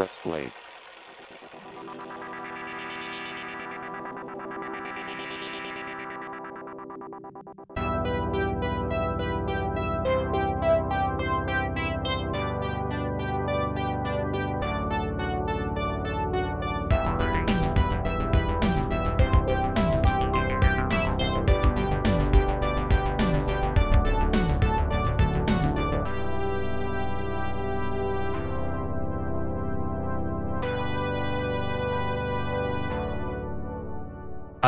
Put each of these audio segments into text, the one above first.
Press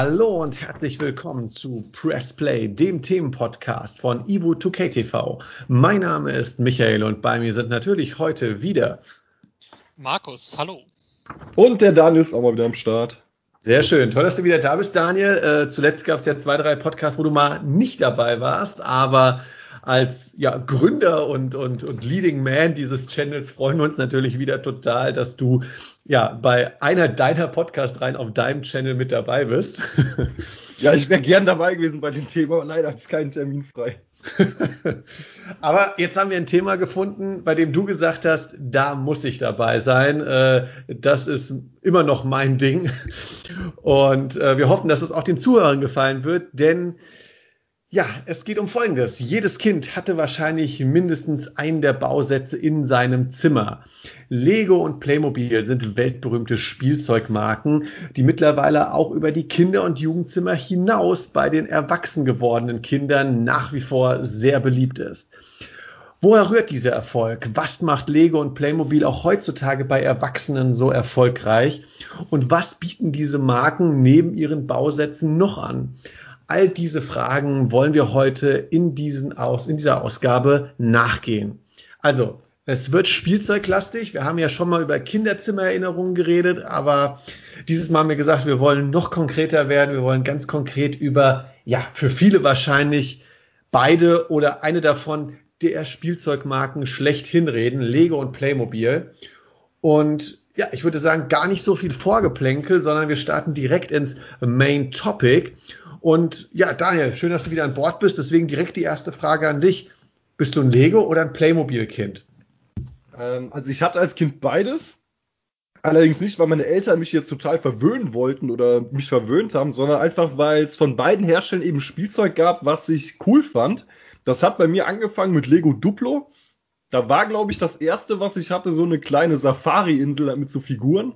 Hallo und herzlich willkommen zu Press Play, dem Themenpodcast von Ivo 2K TV. Mein Name ist Michael und bei mir sind natürlich heute wieder Markus, hallo. Und der Daniel ist auch mal wieder am Start. Sehr schön, toll, dass du wieder da bist, Daniel. Äh, zuletzt gab es ja zwei, drei Podcasts, wo du mal nicht dabei warst, aber als ja, Gründer und, und, und Leading Man dieses Channels freuen wir uns natürlich wieder total, dass du ja bei einer deiner Podcast rein auf deinem Channel mit dabei bist. ja, ich wäre gern dabei gewesen bei dem Thema, aber leider hatte ich keinen Termin frei. Aber jetzt haben wir ein Thema gefunden, bei dem du gesagt hast, da muss ich dabei sein. Äh, das ist immer noch mein Ding. Und äh, wir hoffen, dass es auch den Zuhörern gefallen wird, denn ja, es geht um Folgendes. Jedes Kind hatte wahrscheinlich mindestens einen der Bausätze in seinem Zimmer. Lego und Playmobil sind weltberühmte Spielzeugmarken, die mittlerweile auch über die Kinder- und Jugendzimmer hinaus bei den erwachsen gewordenen Kindern nach wie vor sehr beliebt ist. Woher rührt dieser Erfolg? Was macht Lego und Playmobil auch heutzutage bei Erwachsenen so erfolgreich? Und was bieten diese Marken neben ihren Bausätzen noch an? All diese Fragen wollen wir heute in, diesen Aus, in dieser Ausgabe nachgehen. Also, es wird spielzeuglastig. Wir haben ja schon mal über Kinderzimmererinnerungen geredet, aber dieses Mal haben wir gesagt, wir wollen noch konkreter werden. Wir wollen ganz konkret über, ja, für viele wahrscheinlich beide oder eine davon der Spielzeugmarken schlechthin reden, Lego und Playmobil. Und ja, ich würde sagen, gar nicht so viel Vorgeplänkel, sondern wir starten direkt ins Main Topic. Und ja, Daniel, schön, dass du wieder an Bord bist. Deswegen direkt die erste Frage an dich. Bist du ein Lego oder ein Playmobil-Kind? Ähm, also ich hatte als Kind beides. Allerdings nicht, weil meine Eltern mich jetzt total verwöhnen wollten oder mich verwöhnt haben, sondern einfach, weil es von beiden Herstellern eben Spielzeug gab, was ich cool fand. Das hat bei mir angefangen mit Lego Duplo. Da war, glaube ich, das erste, was ich hatte, so eine kleine Safari-Insel mit so Figuren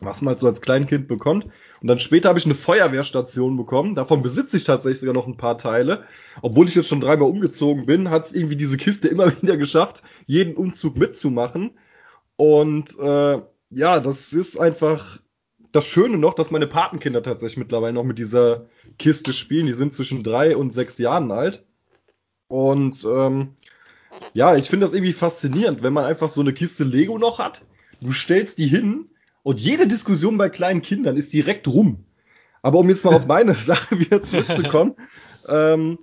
was man halt so als Kleinkind bekommt. Und dann später habe ich eine Feuerwehrstation bekommen. Davon besitze ich tatsächlich sogar noch ein paar Teile. Obwohl ich jetzt schon dreimal umgezogen bin, hat es irgendwie diese Kiste immer wieder geschafft, jeden Umzug mitzumachen. Und äh, ja, das ist einfach das Schöne noch, dass meine Patenkinder tatsächlich mittlerweile noch mit dieser Kiste spielen. Die sind zwischen drei und sechs Jahren alt. Und ähm, ja, ich finde das irgendwie faszinierend, wenn man einfach so eine Kiste Lego noch hat. Du stellst die hin und jede Diskussion bei kleinen Kindern ist direkt rum. Aber um jetzt mal auf meine Sache wieder zurückzukommen. ähm,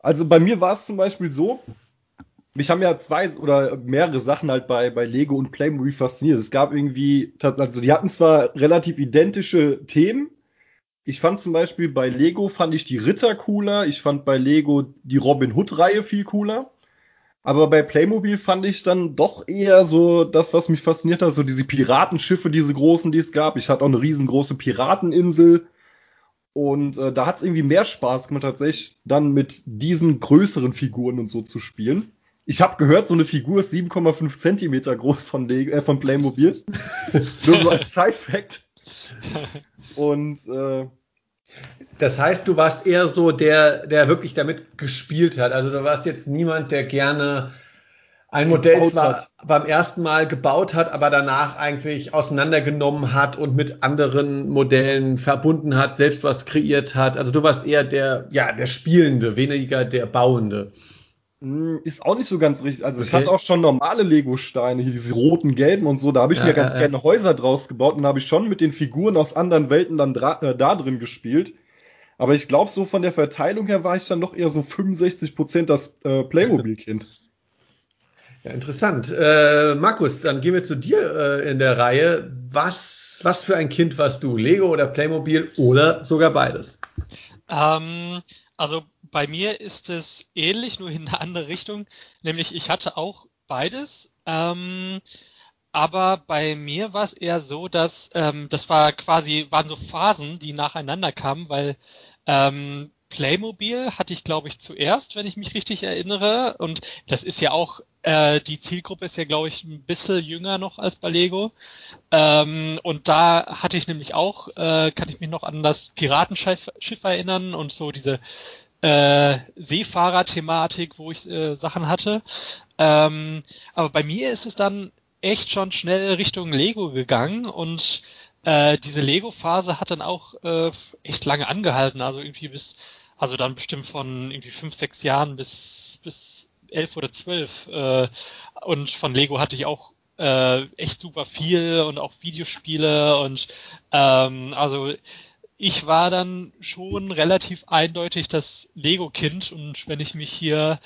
also bei mir war es zum Beispiel so, mich haben ja zwei oder mehrere Sachen halt bei, bei Lego und Playmobil fasziniert. Es gab irgendwie, also die hatten zwar relativ identische Themen. Ich fand zum Beispiel bei Lego fand ich die Ritter cooler. Ich fand bei Lego die Robin Hood Reihe viel cooler. Aber bei Playmobil fand ich dann doch eher so das, was mich fasziniert hat, so diese Piratenschiffe, diese großen, die es gab. Ich hatte auch eine riesengroße Pirateninsel. Und äh, da hat es irgendwie mehr Spaß gemacht, tatsächlich dann mit diesen größeren Figuren und so zu spielen. Ich habe gehört, so eine Figur ist 7,5 Zentimeter groß von, Le äh, von Playmobil. Nur so als Side-Fact. Und äh, das heißt, du warst eher so der, der wirklich damit gespielt hat. Also du warst jetzt niemand, der gerne ein Modell zwar hat. beim ersten Mal gebaut hat, aber danach eigentlich auseinandergenommen hat und mit anderen Modellen verbunden hat, selbst was kreiert hat. Also du warst eher der, ja, der Spielende, weniger der Bauende. Hm, ist auch nicht so ganz richtig. Also okay. ich hatte auch schon normale Lego-Steine, hier diese roten, gelben und so. Da habe ich ja, mir ganz ja, gerne Häuser draus gebaut und habe ich schon mit den Figuren aus anderen Welten dann äh, da drin gespielt. Aber ich glaube, so von der Verteilung her war ich dann doch eher so 65% das äh, Playmobil-Kind. Ja, interessant. Äh, Markus, dann gehen wir zu dir äh, in der Reihe. Was, was für ein Kind warst du? Lego oder Playmobil oder sogar beides? Ähm, also bei mir ist es ähnlich, nur in eine andere Richtung. Nämlich ich hatte auch beides. Ähm, aber bei mir war es eher so, dass ähm, das war quasi, waren so Phasen, die nacheinander kamen, weil ähm, Playmobil hatte ich, glaube ich, zuerst, wenn ich mich richtig erinnere. Und das ist ja auch, äh, die Zielgruppe ist ja, glaube ich, ein bisschen jünger noch als bei Lego. Ähm, und da hatte ich nämlich auch, äh, kann ich mich noch an das Piratenschiff Schiff erinnern und so diese äh, Seefahrer-Thematik, wo ich äh, Sachen hatte. Ähm, aber bei mir ist es dann echt schon schnell Richtung Lego gegangen und äh, diese Lego-Phase hat dann auch äh, echt lange angehalten, also irgendwie bis also dann bestimmt von irgendwie fünf, sechs Jahren bis, bis elf oder zwölf. Äh, und von Lego hatte ich auch äh, echt super viel und auch Videospiele und ähm, also ich war dann schon relativ eindeutig das Lego-Kind und wenn ich mich hier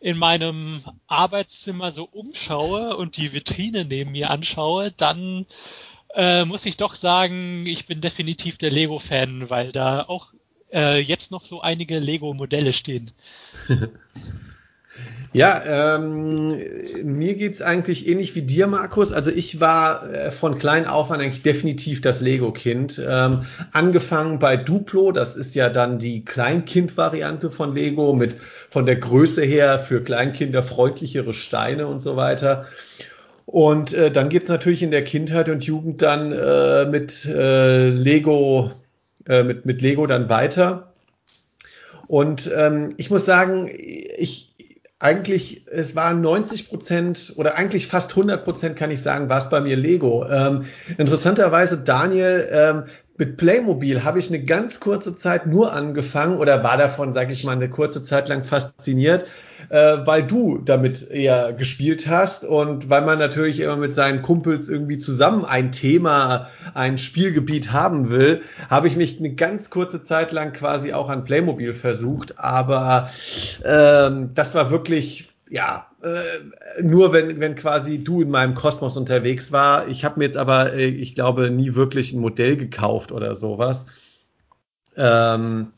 in meinem Arbeitszimmer so umschaue und die Vitrine neben mir anschaue, dann äh, muss ich doch sagen, ich bin definitiv der Lego-Fan, weil da auch äh, jetzt noch so einige Lego-Modelle stehen. Ja, ähm, mir geht's eigentlich ähnlich wie dir, Markus. Also ich war äh, von klein auf an eigentlich definitiv das Lego-Kind. Ähm, angefangen bei Duplo, das ist ja dann die Kleinkind-Variante von Lego mit von der Größe her für Kleinkinder freundlichere Steine und so weiter. Und äh, dann geht's natürlich in der Kindheit und Jugend dann äh, mit äh, Lego äh, mit, mit Lego dann weiter. Und ähm, ich muss sagen, ich eigentlich, es waren 90 Prozent oder eigentlich fast 100 Prozent, kann ich sagen, war es bei mir Lego. Ähm, interessanterweise, Daniel, ähm, mit Playmobil habe ich eine ganz kurze Zeit nur angefangen oder war davon, sage ich mal, eine kurze Zeit lang fasziniert, äh, weil du damit eher gespielt hast und weil man natürlich immer mit seinen Kumpels irgendwie zusammen ein Thema, ein Spielgebiet haben will, habe ich mich eine ganz kurze Zeit lang quasi auch an Playmobil versucht, aber ähm, das war wirklich ja, äh, nur wenn, wenn quasi du in meinem Kosmos unterwegs war. Ich habe mir jetzt aber, äh, ich glaube, nie wirklich ein Modell gekauft oder sowas. Ähm,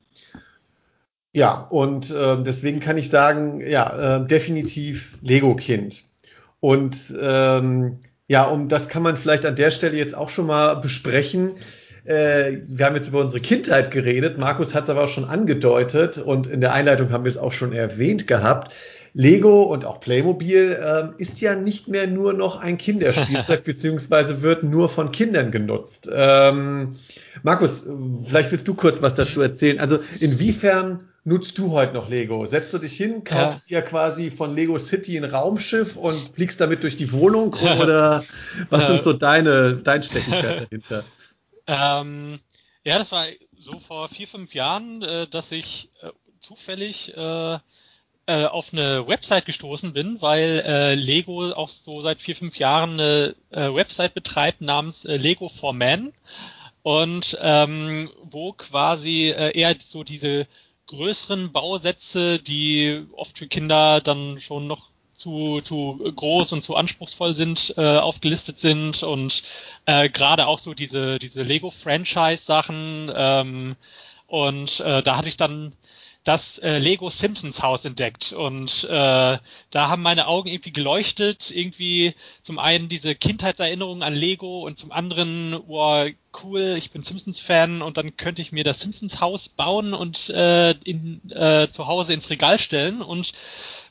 ja, und äh, deswegen kann ich sagen, ja, äh, definitiv Lego-Kind. Und ähm, ja, um das kann man vielleicht an der Stelle jetzt auch schon mal besprechen. Äh, wir haben jetzt über unsere Kindheit geredet. Markus hat es aber auch schon angedeutet und in der Einleitung haben wir es auch schon erwähnt gehabt. Lego und auch Playmobil äh, ist ja nicht mehr nur noch ein Kinderspielzeug, beziehungsweise wird nur von Kindern genutzt. Ähm, Markus, vielleicht willst du kurz was dazu erzählen. Also inwiefern nutzt du heute noch Lego? Setzt du dich hin, kaufst ja. dir quasi von Lego City ein Raumschiff und fliegst damit durch die Wohnung oder was sind so deine, dein Steckenpferd dahinter? Ähm, ja, das war so vor vier, fünf Jahren, äh, dass ich äh, zufällig äh, äh, auf eine Website gestoßen bin, weil äh, Lego auch so seit vier, fünf Jahren eine äh, Website betreibt namens äh, Lego for Men und ähm, wo quasi eher so diese größeren Bausätze, die oft für Kinder dann schon noch zu, zu groß und zu anspruchsvoll sind, äh, aufgelistet sind und äh, gerade auch so diese, diese Lego-Franchise-Sachen. Ähm, und äh, da hatte ich dann das äh, Lego Simpsons Haus entdeckt. Und äh, da haben meine Augen irgendwie geleuchtet, irgendwie zum einen diese Kindheitserinnerungen an Lego und zum anderen, wow, cool, ich bin Simpsons Fan und dann könnte ich mir das Simpsons Haus bauen und äh, in, äh, zu Hause ins Regal stellen. Und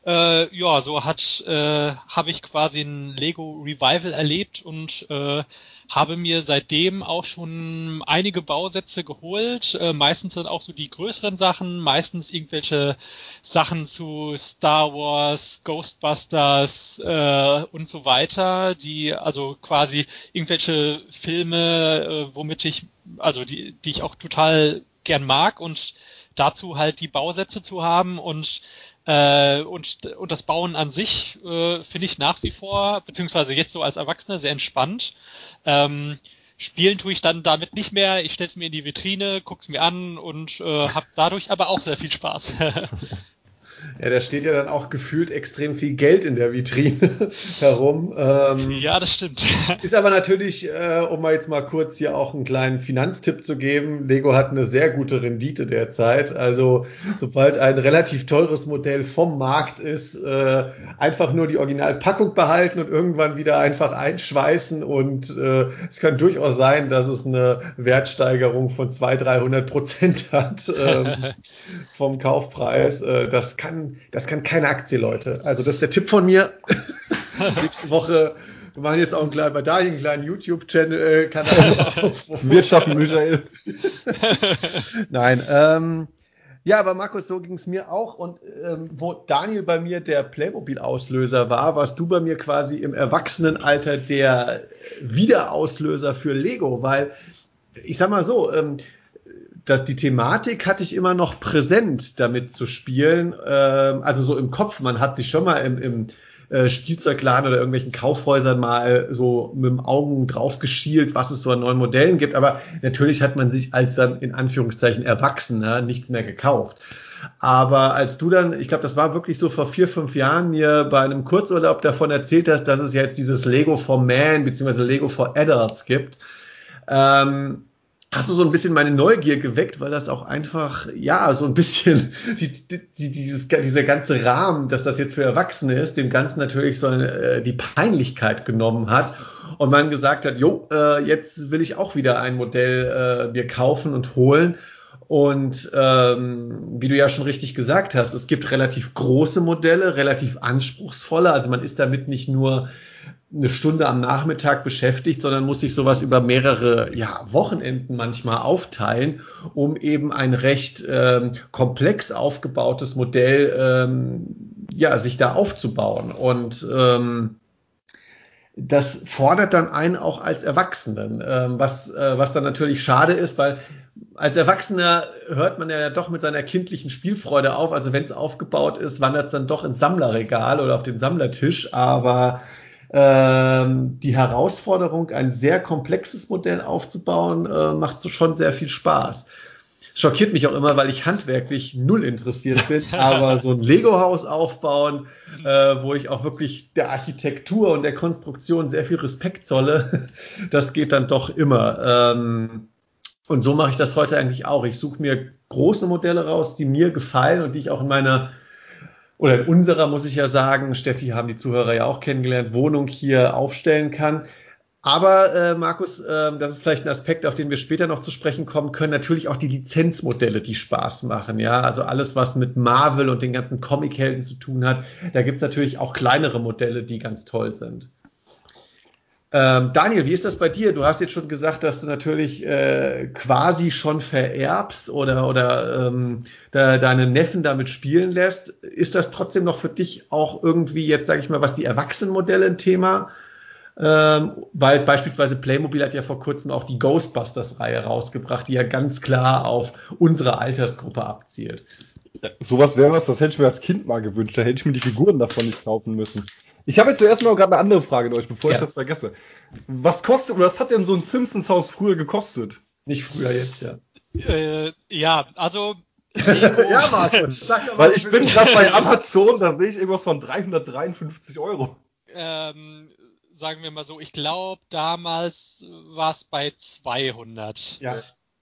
äh, ja, so hat äh, habe ich quasi ein Lego Revival erlebt und äh, habe mir seitdem auch schon einige Bausätze geholt. Äh, meistens sind auch so die größeren Sachen, meistens irgendwelche Sachen zu Star Wars, Ghostbusters äh, und so weiter, die also quasi irgendwelche Filme, äh, womit ich, also die, die ich auch total gern mag und dazu halt die Bausätze zu haben und äh, und, und das Bauen an sich äh, finde ich nach wie vor, beziehungsweise jetzt so als Erwachsener, sehr entspannt. Ähm, spielen tue ich dann damit nicht mehr. Ich stelle es mir in die Vitrine, gucke es mir an und äh, habe dadurch aber auch sehr viel Spaß. Ja, da steht ja dann auch gefühlt extrem viel Geld in der Vitrine herum. Ähm, ja, das stimmt. Ist aber natürlich, äh, um mal jetzt mal kurz hier auch einen kleinen Finanztipp zu geben, Lego hat eine sehr gute Rendite derzeit. Also sobald ein relativ teures Modell vom Markt ist, äh, einfach nur die Originalpackung behalten und irgendwann wieder einfach einschweißen. Und äh, es kann durchaus sein, dass es eine Wertsteigerung von 200, 300 Prozent hat ähm, vom Kaufpreis. Äh, das kann das kann keine Aktie, Leute. Also das ist der Tipp von mir. Nächste Woche, wir machen jetzt auch einen kleinen, bei Daniel einen kleinen YouTube-Channel, äh, Wirtschaft Michael. Nein, ähm, ja, aber Markus, so ging es mir auch. Und ähm, wo Daniel bei mir der Playmobil-Auslöser war, warst du bei mir quasi im Erwachsenenalter der Wiederauslöser für Lego, weil ich sag mal so, ähm, dass die Thematik hatte ich immer noch präsent, damit zu spielen. Ähm, also so im Kopf. Man hat sich schon mal im, im äh, Spielzeugladen oder irgendwelchen Kaufhäusern mal so mit dem Augen drauf geschielt, was es so an neuen Modellen gibt. Aber natürlich hat man sich als dann in Anführungszeichen Erwachsener nichts mehr gekauft. Aber als du dann, ich glaube, das war wirklich so vor vier, fünf Jahren, mir bei einem Kurzurlaub davon erzählt hast, dass es jetzt dieses Lego for Man bzw. Lego for Adults gibt, ähm, hast du so ein bisschen meine Neugier geweckt, weil das auch einfach, ja, so ein bisschen die, die, dieses, dieser ganze Rahmen, dass das jetzt für Erwachsene ist, dem Ganzen natürlich so eine, äh, die Peinlichkeit genommen hat und man gesagt hat, jo, äh, jetzt will ich auch wieder ein Modell äh, mir kaufen und holen. Und ähm, wie du ja schon richtig gesagt hast, es gibt relativ große Modelle, relativ anspruchsvolle. Also man ist damit nicht nur eine Stunde am Nachmittag beschäftigt, sondern muss sich sowas über mehrere ja, Wochenenden manchmal aufteilen, um eben ein recht ähm, komplex aufgebautes Modell ähm, ja, sich da aufzubauen. Und ähm, das fordert dann einen auch als Erwachsenen, ähm, was, äh, was dann natürlich schade ist, weil als Erwachsener hört man ja doch mit seiner kindlichen Spielfreude auf. Also wenn es aufgebaut ist, wandert es dann doch ins Sammlerregal oder auf den Sammlertisch. Aber die Herausforderung, ein sehr komplexes Modell aufzubauen, äh, macht so schon sehr viel Spaß. Schockiert mich auch immer, weil ich handwerklich null interessiert bin, aber so ein Lego-Haus aufbauen, äh, wo ich auch wirklich der Architektur und der Konstruktion sehr viel Respekt zolle, das geht dann doch immer. Ähm, und so mache ich das heute eigentlich auch. Ich suche mir große Modelle raus, die mir gefallen und die ich auch in meiner oder in unserer, muss ich ja sagen, Steffi haben die Zuhörer ja auch kennengelernt, Wohnung hier aufstellen kann. Aber äh, Markus, äh, das ist vielleicht ein Aspekt, auf den wir später noch zu sprechen kommen können. Natürlich auch die Lizenzmodelle, die Spaß machen. Ja, also alles, was mit Marvel und den ganzen Comichelden zu tun hat. Da gibt's natürlich auch kleinere Modelle, die ganz toll sind. Ähm, Daniel, wie ist das bei dir? Du hast jetzt schon gesagt, dass du natürlich äh, quasi schon vererbst oder, oder ähm, da, deine Neffen damit spielen lässt. Ist das trotzdem noch für dich auch irgendwie jetzt, sage ich mal, was die Erwachsenenmodelle ein Thema? Ähm, weil beispielsweise Playmobil hat ja vor kurzem auch die Ghostbusters-Reihe rausgebracht, die ja ganz klar auf unsere Altersgruppe abzielt. Ja, sowas wäre was, das hätte ich mir als Kind mal gewünscht. Da hätte ich mir die Figuren davon nicht kaufen müssen. Ich habe jetzt zuerst mal gerade eine andere Frage an euch, bevor ja. ich das vergesse. Was kostet oder was hat denn so ein Simpsons Haus früher gekostet? Nicht früher jetzt, ja. Äh, ja, also ja, Markus. Sag Weil ich bin gerade bei Amazon, da sehe ich irgendwas von 353 Euro. Ähm, sagen wir mal so, ich glaube, damals war es bei 200. Ja.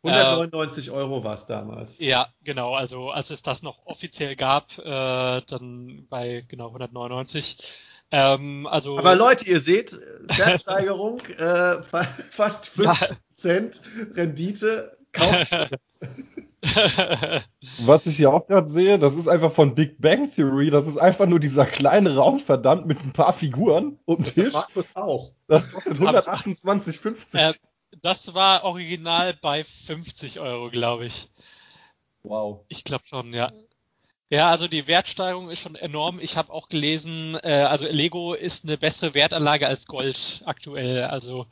199 äh, Euro war es damals. Ja, genau. Also als es das noch offiziell gab, äh, dann bei genau 199. Ähm, also, Aber Leute, ihr seht, Wertsteigerung, äh, fast 5% ja. Rendite. Kauft. Was ich hier auch gerade sehe, das ist einfach von Big Bang Theory. Das ist einfach nur dieser kleine Raum, verdammt, mit ein paar Figuren und Tisch. Markus auch. Das kostet 128,50. Äh, das war original bei 50 Euro, glaube ich. Wow. Ich glaube schon, ja. Ja, also die Wertsteigerung ist schon enorm. Ich habe auch gelesen, äh, also Lego ist eine bessere Wertanlage als Gold aktuell. Also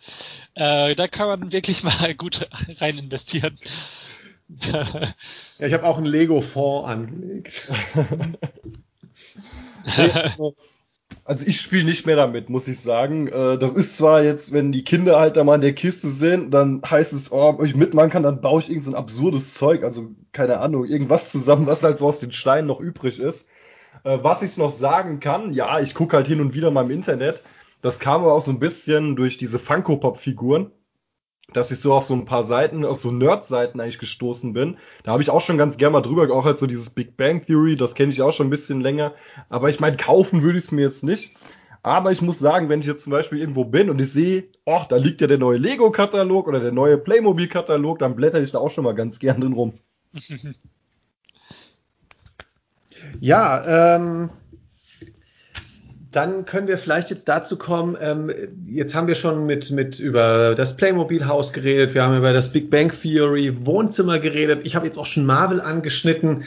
äh, da kann man wirklich mal gut rein investieren. ja, ich habe auch einen Lego-Fonds angelegt. also, also ich spiele nicht mehr damit, muss ich sagen. Äh, das ist zwar jetzt, wenn die Kinder halt da mal in der Kiste sind, dann heißt es, oh, ob ich mitmachen kann, dann baue ich irgend so ein absurdes Zeug, also keine Ahnung, irgendwas zusammen, was halt so aus den Steinen noch übrig ist. Äh, was ich noch sagen kann, ja, ich gucke halt hin und wieder mal im Internet. Das kam aber auch so ein bisschen durch diese Funko-Pop-Figuren, dass ich so auf so ein paar Seiten, auf so Nerd-Seiten eigentlich gestoßen bin. Da habe ich auch schon ganz gerne mal drüber, auch halt so dieses Big Bang Theory, das kenne ich auch schon ein bisschen länger. Aber ich meine, kaufen würde ich es mir jetzt nicht. Aber ich muss sagen, wenn ich jetzt zum Beispiel irgendwo bin und ich sehe, oh, da liegt ja der neue Lego-Katalog oder der neue Playmobil-Katalog, dann blätter ich da auch schon mal ganz gern drin rum. ja, ähm, dann können wir vielleicht jetzt dazu kommen, ähm, jetzt haben wir schon mit, mit über das Playmobil-Haus geredet, wir haben über das Big Bang Theory Wohnzimmer geredet, ich habe jetzt auch schon Marvel angeschnitten.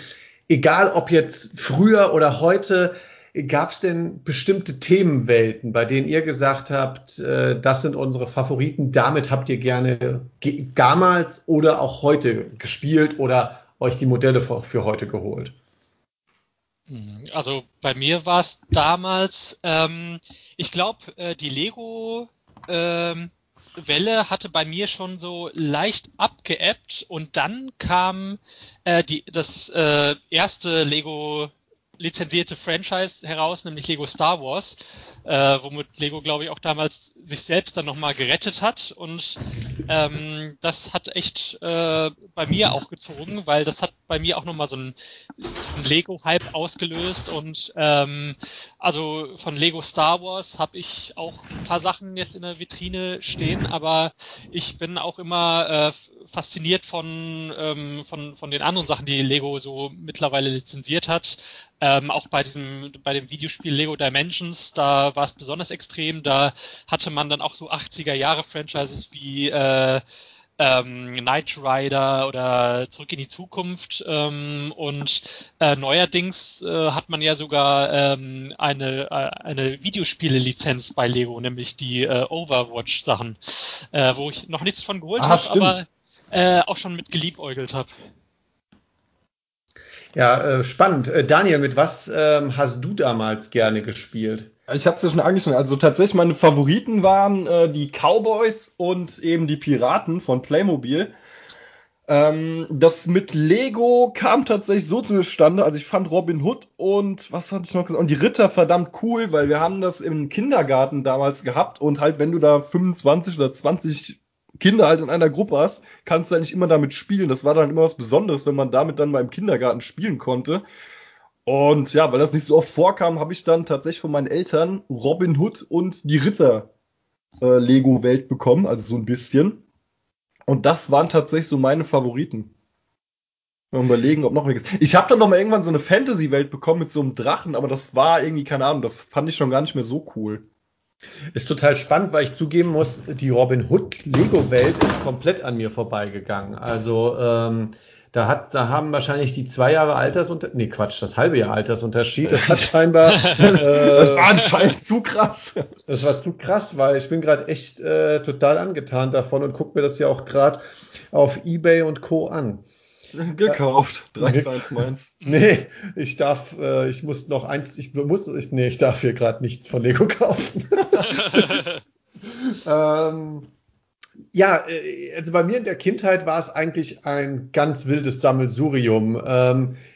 Egal ob jetzt früher oder heute, Gab es denn bestimmte Themenwelten, bei denen ihr gesagt habt, äh, das sind unsere Favoriten, damit habt ihr gerne damals oder auch heute gespielt oder euch die Modelle für, für heute geholt? Mhm. Also bei mir war es damals, ähm, ich glaube, äh, die Lego ähm, Welle hatte bei mir schon so leicht abgeebbt und dann kam äh, die, das äh, erste Lego lizenzierte Franchise heraus, nämlich Lego Star Wars, äh, womit Lego, glaube ich, auch damals sich selbst dann nochmal gerettet hat. Und ähm, das hat echt äh, bei mir auch gezogen, weil das hat bei mir auch nochmal so einen, diesen Lego-Hype ausgelöst. Und ähm, also von Lego Star Wars habe ich auch ein paar Sachen jetzt in der Vitrine stehen, aber ich bin auch immer äh, fasziniert von, ähm, von, von den anderen Sachen, die Lego so mittlerweile lizenziert hat. Ähm, auch bei diesem, bei dem Videospiel Lego Dimensions, da war es besonders extrem. Da hatte man dann auch so 80er Jahre Franchises wie äh, ähm, Knight Rider oder Zurück in die Zukunft. Ähm, und äh, neuerdings äh, hat man ja sogar ähm, eine, äh, eine Videospiele-Lizenz bei Lego, nämlich die äh, Overwatch-Sachen, äh, wo ich noch nichts von geholt ah, habe, aber äh, auch schon mit geliebäugelt habe. Ja, äh, spannend. Äh, Daniel, mit was ähm, hast du damals gerne gespielt? Ich habe es ja schon angesprochen. Also tatsächlich meine Favoriten waren äh, die Cowboys und eben die Piraten von Playmobil. Ähm, das mit Lego kam tatsächlich so zustande. Also ich fand Robin Hood und was hatte ich noch gesagt? Und die Ritter verdammt cool, weil wir haben das im Kindergarten damals gehabt und halt, wenn du da 25 oder 20 Kinder halt in einer Gruppe hast, kannst du halt nicht immer damit spielen. Das war dann immer was Besonderes, wenn man damit dann mal im Kindergarten spielen konnte. Und ja, weil das nicht so oft vorkam, habe ich dann tatsächlich von meinen Eltern Robin Hood und die Ritter äh, Lego Welt bekommen, also so ein bisschen. Und das waren tatsächlich so meine Favoriten. Mal überlegen, ob noch welches. Ich habe dann noch mal irgendwann so eine Fantasy Welt bekommen mit so einem Drachen, aber das war irgendwie keine Ahnung, das fand ich schon gar nicht mehr so cool. Ist total spannend, weil ich zugeben muss, die Robin Hood Lego-Welt ist komplett an mir vorbeigegangen. Also ähm, da hat, da haben wahrscheinlich die zwei Jahre Altersunterschied, nee Quatsch, das halbe Jahr Altersunterschied, das hat scheinbar, äh, das war anscheinend zu krass. Das war zu krass, weil ich bin gerade echt äh, total angetan davon und gucke mir das ja auch gerade auf eBay und Co. an. Gekauft. 3 1 meins. Nee, ich darf, äh, ich muss noch eins, ich muss, ich, nee, ich darf hier gerade nichts von Lego kaufen. ähm, ja, äh, also bei mir in der Kindheit war es eigentlich ein ganz wildes Sammelsurium. Ähm, äh,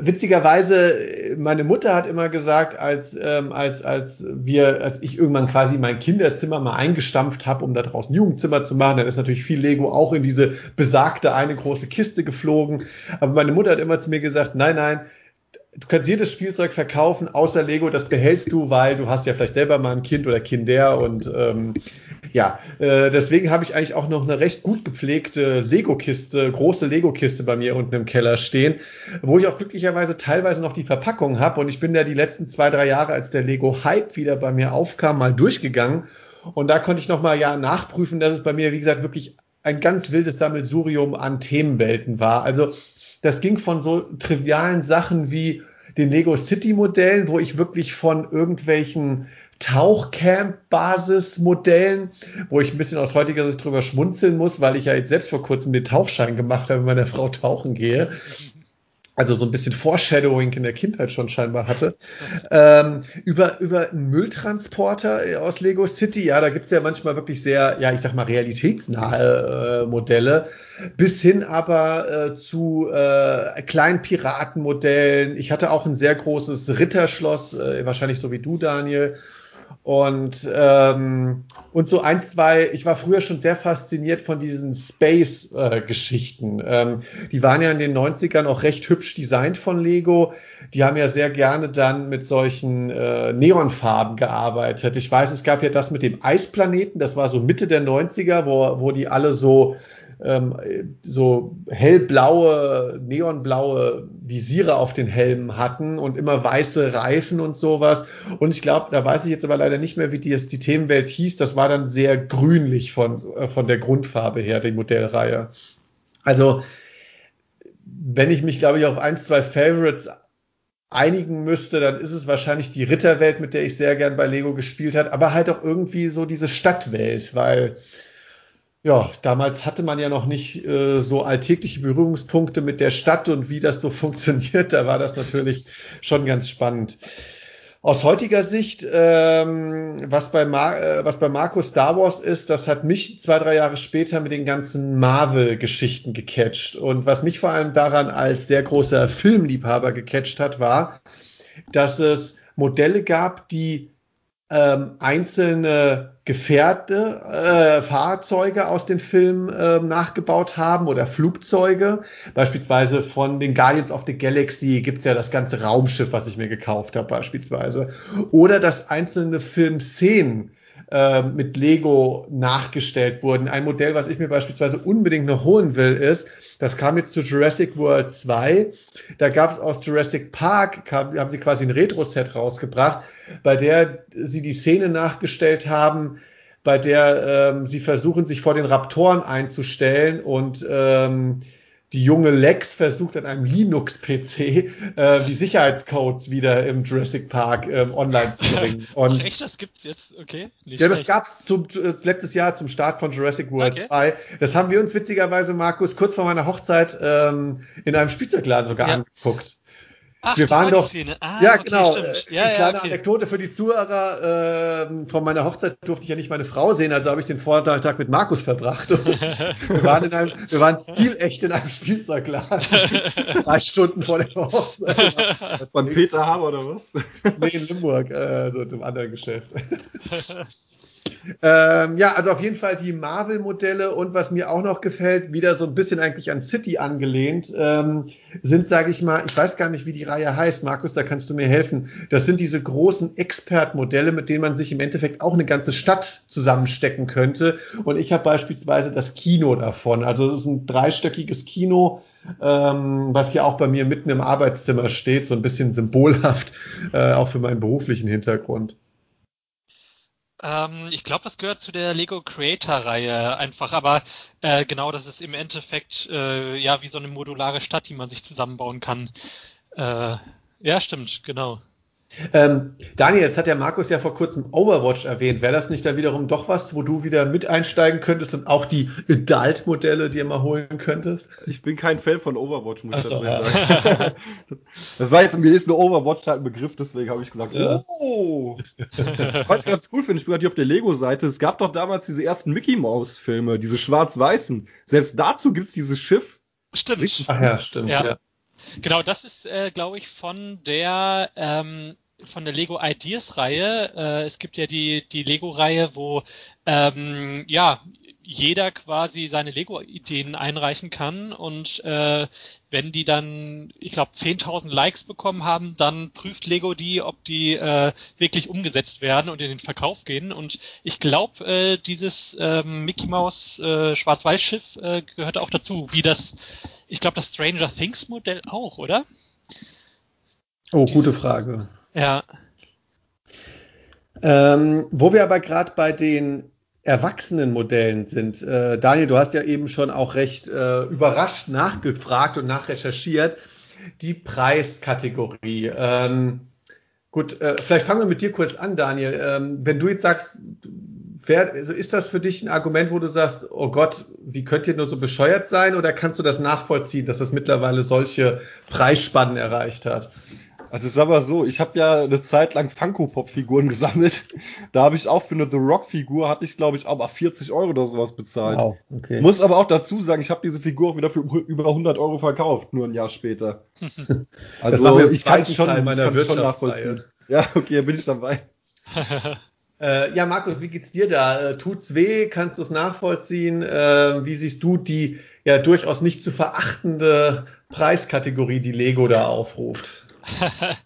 witzigerweise, meine Mutter hat immer gesagt, als, ähm, als, als wir, als ich irgendwann quasi mein Kinderzimmer mal eingestampft habe, um da draußen Jugendzimmer zu machen, dann ist natürlich viel Lego auch in diese besagte eine große Kiste geflogen. Aber meine Mutter hat immer zu mir gesagt, nein, nein, du kannst jedes Spielzeug verkaufen, außer Lego, das behältst du, weil du hast ja vielleicht selber mal ein Kind oder Kinder und ähm, ja, äh, deswegen habe ich eigentlich auch noch eine recht gut gepflegte Lego-Kiste, große Lego-Kiste bei mir unten im Keller stehen, wo ich auch glücklicherweise teilweise noch die Verpackung habe. Und ich bin ja die letzten zwei, drei Jahre, als der Lego-Hype wieder bei mir aufkam, mal durchgegangen. Und da konnte ich noch mal ja nachprüfen, dass es bei mir, wie gesagt, wirklich ein ganz wildes Sammelsurium an Themenwelten war. Also das ging von so trivialen Sachen wie den Lego City Modellen, wo ich wirklich von irgendwelchen Tauchcamp-Basismodellen, wo ich ein bisschen aus heutiger Sicht drüber schmunzeln muss, weil ich ja jetzt selbst vor kurzem den Tauchschein gemacht habe, mit meiner Frau tauchen gehe. Also so ein bisschen Foreshadowing in der Kindheit schon scheinbar hatte, ähm, über, über einen Mülltransporter aus Lego City. Ja, da gibt's ja manchmal wirklich sehr, ja, ich sag mal, realitätsnahe äh, Modelle, bis hin aber äh, zu äh, kleinen Piratenmodellen. Ich hatte auch ein sehr großes Ritterschloss, äh, wahrscheinlich so wie du, Daniel. Und, ähm, und so ein, zwei, ich war früher schon sehr fasziniert von diesen Space-Geschichten. Äh, ähm, die waren ja in den 90ern auch recht hübsch designt von Lego. Die haben ja sehr gerne dann mit solchen äh, Neonfarben gearbeitet. Ich weiß, es gab ja das mit dem Eisplaneten, das war so Mitte der 90er, wo, wo die alle so ähm, so hellblaue, neonblaue Visiere auf den Helmen hatten und immer weiße Reifen und sowas. Und ich glaube, da weiß ich jetzt aber leider nicht mehr, wie die, die Themenwelt hieß. Das war dann sehr grünlich von, äh, von der Grundfarbe her, die Modellreihe. Also, wenn ich mich, glaube ich, auf ein, zwei Favorites einigen müsste, dann ist es wahrscheinlich die Ritterwelt, mit der ich sehr gern bei Lego gespielt habe, aber halt auch irgendwie so diese Stadtwelt, weil ja, damals hatte man ja noch nicht äh, so alltägliche Berührungspunkte mit der Stadt und wie das so funktioniert. Da war das natürlich schon ganz spannend. Aus heutiger Sicht, ähm, was, bei äh, was bei Marco Star Wars ist, das hat mich zwei, drei Jahre später mit den ganzen Marvel-Geschichten gecatcht. Und was mich vor allem daran als sehr großer Filmliebhaber gecatcht hat, war, dass es Modelle gab, die ähm, einzelne Gefährte, äh, Fahrzeuge aus den Filmen äh, nachgebaut haben oder Flugzeuge. Beispielsweise von den Guardians of the Galaxy gibt's ja das ganze Raumschiff, was ich mir gekauft habe, beispielsweise. Oder dass einzelne Filmszenen äh, mit Lego nachgestellt wurden. Ein Modell, was ich mir beispielsweise unbedingt noch holen will, ist, das kam jetzt zu Jurassic World 2. Da gab es aus Jurassic Park, kam, haben sie quasi ein Retro-Set rausgebracht, bei der sie die Szene nachgestellt haben, bei der ähm, sie versuchen, sich vor den Raptoren einzustellen und ähm, die junge Lex versucht an einem Linux-PC äh, die Sicherheitscodes wieder im Jurassic Park ähm, online zu bringen. Und Ach echt, das gibt's jetzt? Okay. Nicht ja, das gab's zum, äh, letztes Jahr zum Start von Jurassic World okay. 2. Das haben wir uns witzigerweise, Markus, kurz vor meiner Hochzeit ähm, in einem Spielzeugladen sogar ja. angeguckt. Ach, wir waren doch. Ah, ja, okay, genau. Stimmt. Ja, Eine kleine ja, okay. Anekdote für die Zuhörer. Äh, von meiner Hochzeit durfte ich ja nicht meine Frau sehen, also habe ich den Vortag mit Markus verbracht. wir waren in einem, wir waren stilecht in einem Spielzeugladen. drei Stunden vor der Hochzeit. Von Peter Haber oder was? nee, in Limburg, äh, so im anderen Geschäft. Ähm, ja, also auf jeden Fall die Marvel-Modelle und was mir auch noch gefällt, wieder so ein bisschen eigentlich an City angelehnt, ähm, sind, sage ich mal, ich weiß gar nicht, wie die Reihe heißt, Markus, da kannst du mir helfen. Das sind diese großen Expert-Modelle, mit denen man sich im Endeffekt auch eine ganze Stadt zusammenstecken könnte. Und ich habe beispielsweise das Kino davon. Also es ist ein dreistöckiges Kino, ähm, was hier auch bei mir mitten im Arbeitszimmer steht, so ein bisschen symbolhaft, äh, auch für meinen beruflichen Hintergrund. Ähm, ich glaube, das gehört zu der Lego Creator-Reihe einfach, aber äh, genau, das ist im Endeffekt äh, ja wie so eine modulare Stadt, die man sich zusammenbauen kann. Äh, ja, stimmt, genau. Ähm, Daniel, jetzt hat der Markus ja vor kurzem Overwatch erwähnt. Wäre das nicht dann wiederum doch was, wo du wieder mit einsteigen könntest und auch die Adult-Modelle dir mal holen könntest? Ich bin kein Fan von Overwatch, muss ich so, ja. sagen. das war jetzt, mir ist nur Overwatch halt ein Begriff, deswegen habe ich gesagt, ja. oh! Was ich ganz cool finde, ich bin gerade hier auf der Lego-Seite, es gab doch damals diese ersten Mickey-Mouse-Filme, diese schwarz-weißen. Selbst dazu gibt es dieses Schiff. Stimmt. Ach ja, stimmt, ja. ja. Genau, das ist, äh, glaube ich, von der ähm, von der Lego Ideas Reihe. Äh, es gibt ja die, die Lego Reihe, wo ähm, ja jeder quasi seine Lego-Ideen einreichen kann und äh, wenn die dann, ich glaube, 10.000 Likes bekommen haben, dann prüft Lego die, ob die äh, wirklich umgesetzt werden und in den Verkauf gehen. Und ich glaube, äh, dieses äh, Mickey Mouse äh, Schwarz-Weiß-Schiff äh, gehört auch dazu, wie das, ich glaube, das Stranger Things Modell auch, oder? Oh, gute Frage. Ja. Ähm, wo wir aber gerade bei den Erwachsenenmodellen sind. Äh, Daniel, du hast ja eben schon auch recht äh, überrascht nachgefragt und nachrecherchiert. Die Preiskategorie. Ähm, gut, äh, vielleicht fangen wir mit dir kurz an, Daniel. Ähm, wenn du jetzt sagst, also ist das für dich ein Argument, wo du sagst, oh Gott, wie könnt ihr nur so bescheuert sein? Oder kannst du das nachvollziehen, dass das mittlerweile solche Preisspannen erreicht hat? Also sag mal so, ich habe ja eine Zeit lang Funko-Pop-Figuren gesammelt. Da habe ich auch für eine The Rock-Figur, hatte ich glaube ich auch mal 40 Euro oder sowas bezahlt. Wow, okay. Muss aber auch dazu sagen, ich habe diese Figur auch wieder für über 100 Euro verkauft, nur ein Jahr später. also ich kann es schon, schon nachvollziehen. Ja, okay, bin ich dabei. Äh, ja, Markus, wie geht's dir da? Äh, tut's weh? Kannst du es nachvollziehen? Äh, wie siehst du die ja durchaus nicht zu verachtende Preiskategorie, die Lego da aufruft?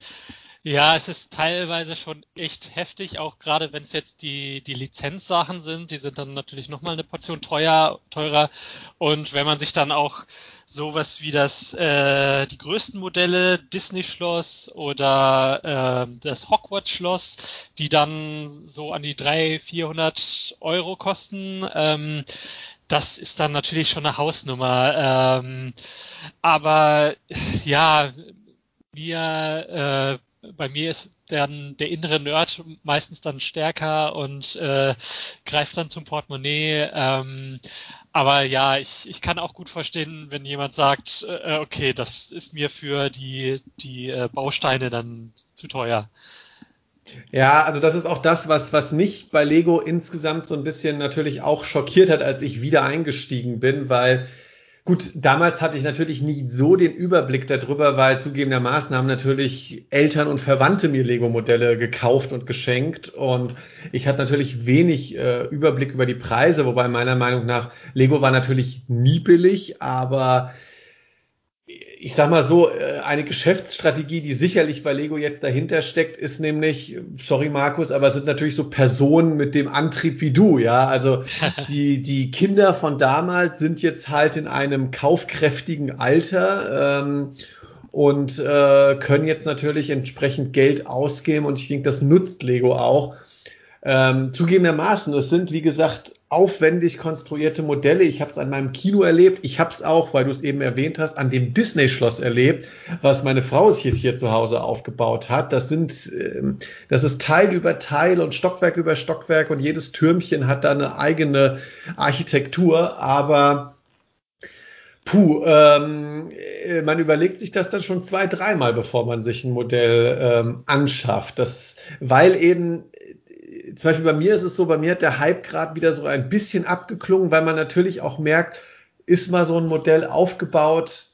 ja, es ist teilweise schon echt heftig, auch gerade wenn es jetzt die, die Lizenzsachen sind, die sind dann natürlich nochmal eine Portion teuer, teurer. Und wenn man sich dann auch sowas wie das, äh, die größten Modelle, Disney-Schloss oder äh, das Hogwarts-Schloss, die dann so an die 300, 400 Euro kosten, ähm, das ist dann natürlich schon eine Hausnummer. Ähm, aber ja, wir, äh, bei mir ist dann der innere Nerd meistens dann stärker und äh, greift dann zum Portemonnaie. Ähm, aber ja, ich, ich kann auch gut verstehen, wenn jemand sagt, äh, okay, das ist mir für die, die äh, Bausteine dann zu teuer. Ja, also das ist auch das, was, was mich bei Lego insgesamt so ein bisschen natürlich auch schockiert hat, als ich wieder eingestiegen bin, weil Gut, damals hatte ich natürlich nie so den Überblick darüber, weil zugegebenermaßen haben natürlich Eltern und Verwandte mir Lego-Modelle gekauft und geschenkt. Und ich hatte natürlich wenig äh, Überblick über die Preise, wobei meiner Meinung nach Lego war natürlich nie billig, aber ich sag mal so, äh, eine Geschäftsstrategie, die sicherlich bei Lego jetzt dahinter steckt, ist nämlich, sorry Markus, aber sind natürlich so Personen mit dem Antrieb wie du, ja. Also die, die Kinder von damals sind jetzt halt in einem kaufkräftigen Alter ähm, und äh, können jetzt natürlich entsprechend Geld ausgeben und ich denke, das nutzt Lego auch. Ähm, zugegebenermaßen, es sind, wie gesagt, aufwendig konstruierte Modelle. Ich habe es an meinem Kino erlebt. Ich habe es auch, weil du es eben erwähnt hast, an dem Disney-Schloss erlebt, was meine Frau sich hier zu Hause aufgebaut hat. Das sind, ähm, das ist Teil über Teil und Stockwerk über Stockwerk und jedes Türmchen hat da eine eigene Architektur, aber Puh, ähm, äh, man überlegt sich das dann schon zwei, dreimal, bevor man sich ein Modell ähm, anschafft. Das, weil eben zum Beispiel bei mir ist es so, bei mir hat der Hype gerade wieder so ein bisschen abgeklungen, weil man natürlich auch merkt, ist mal so ein Modell aufgebaut,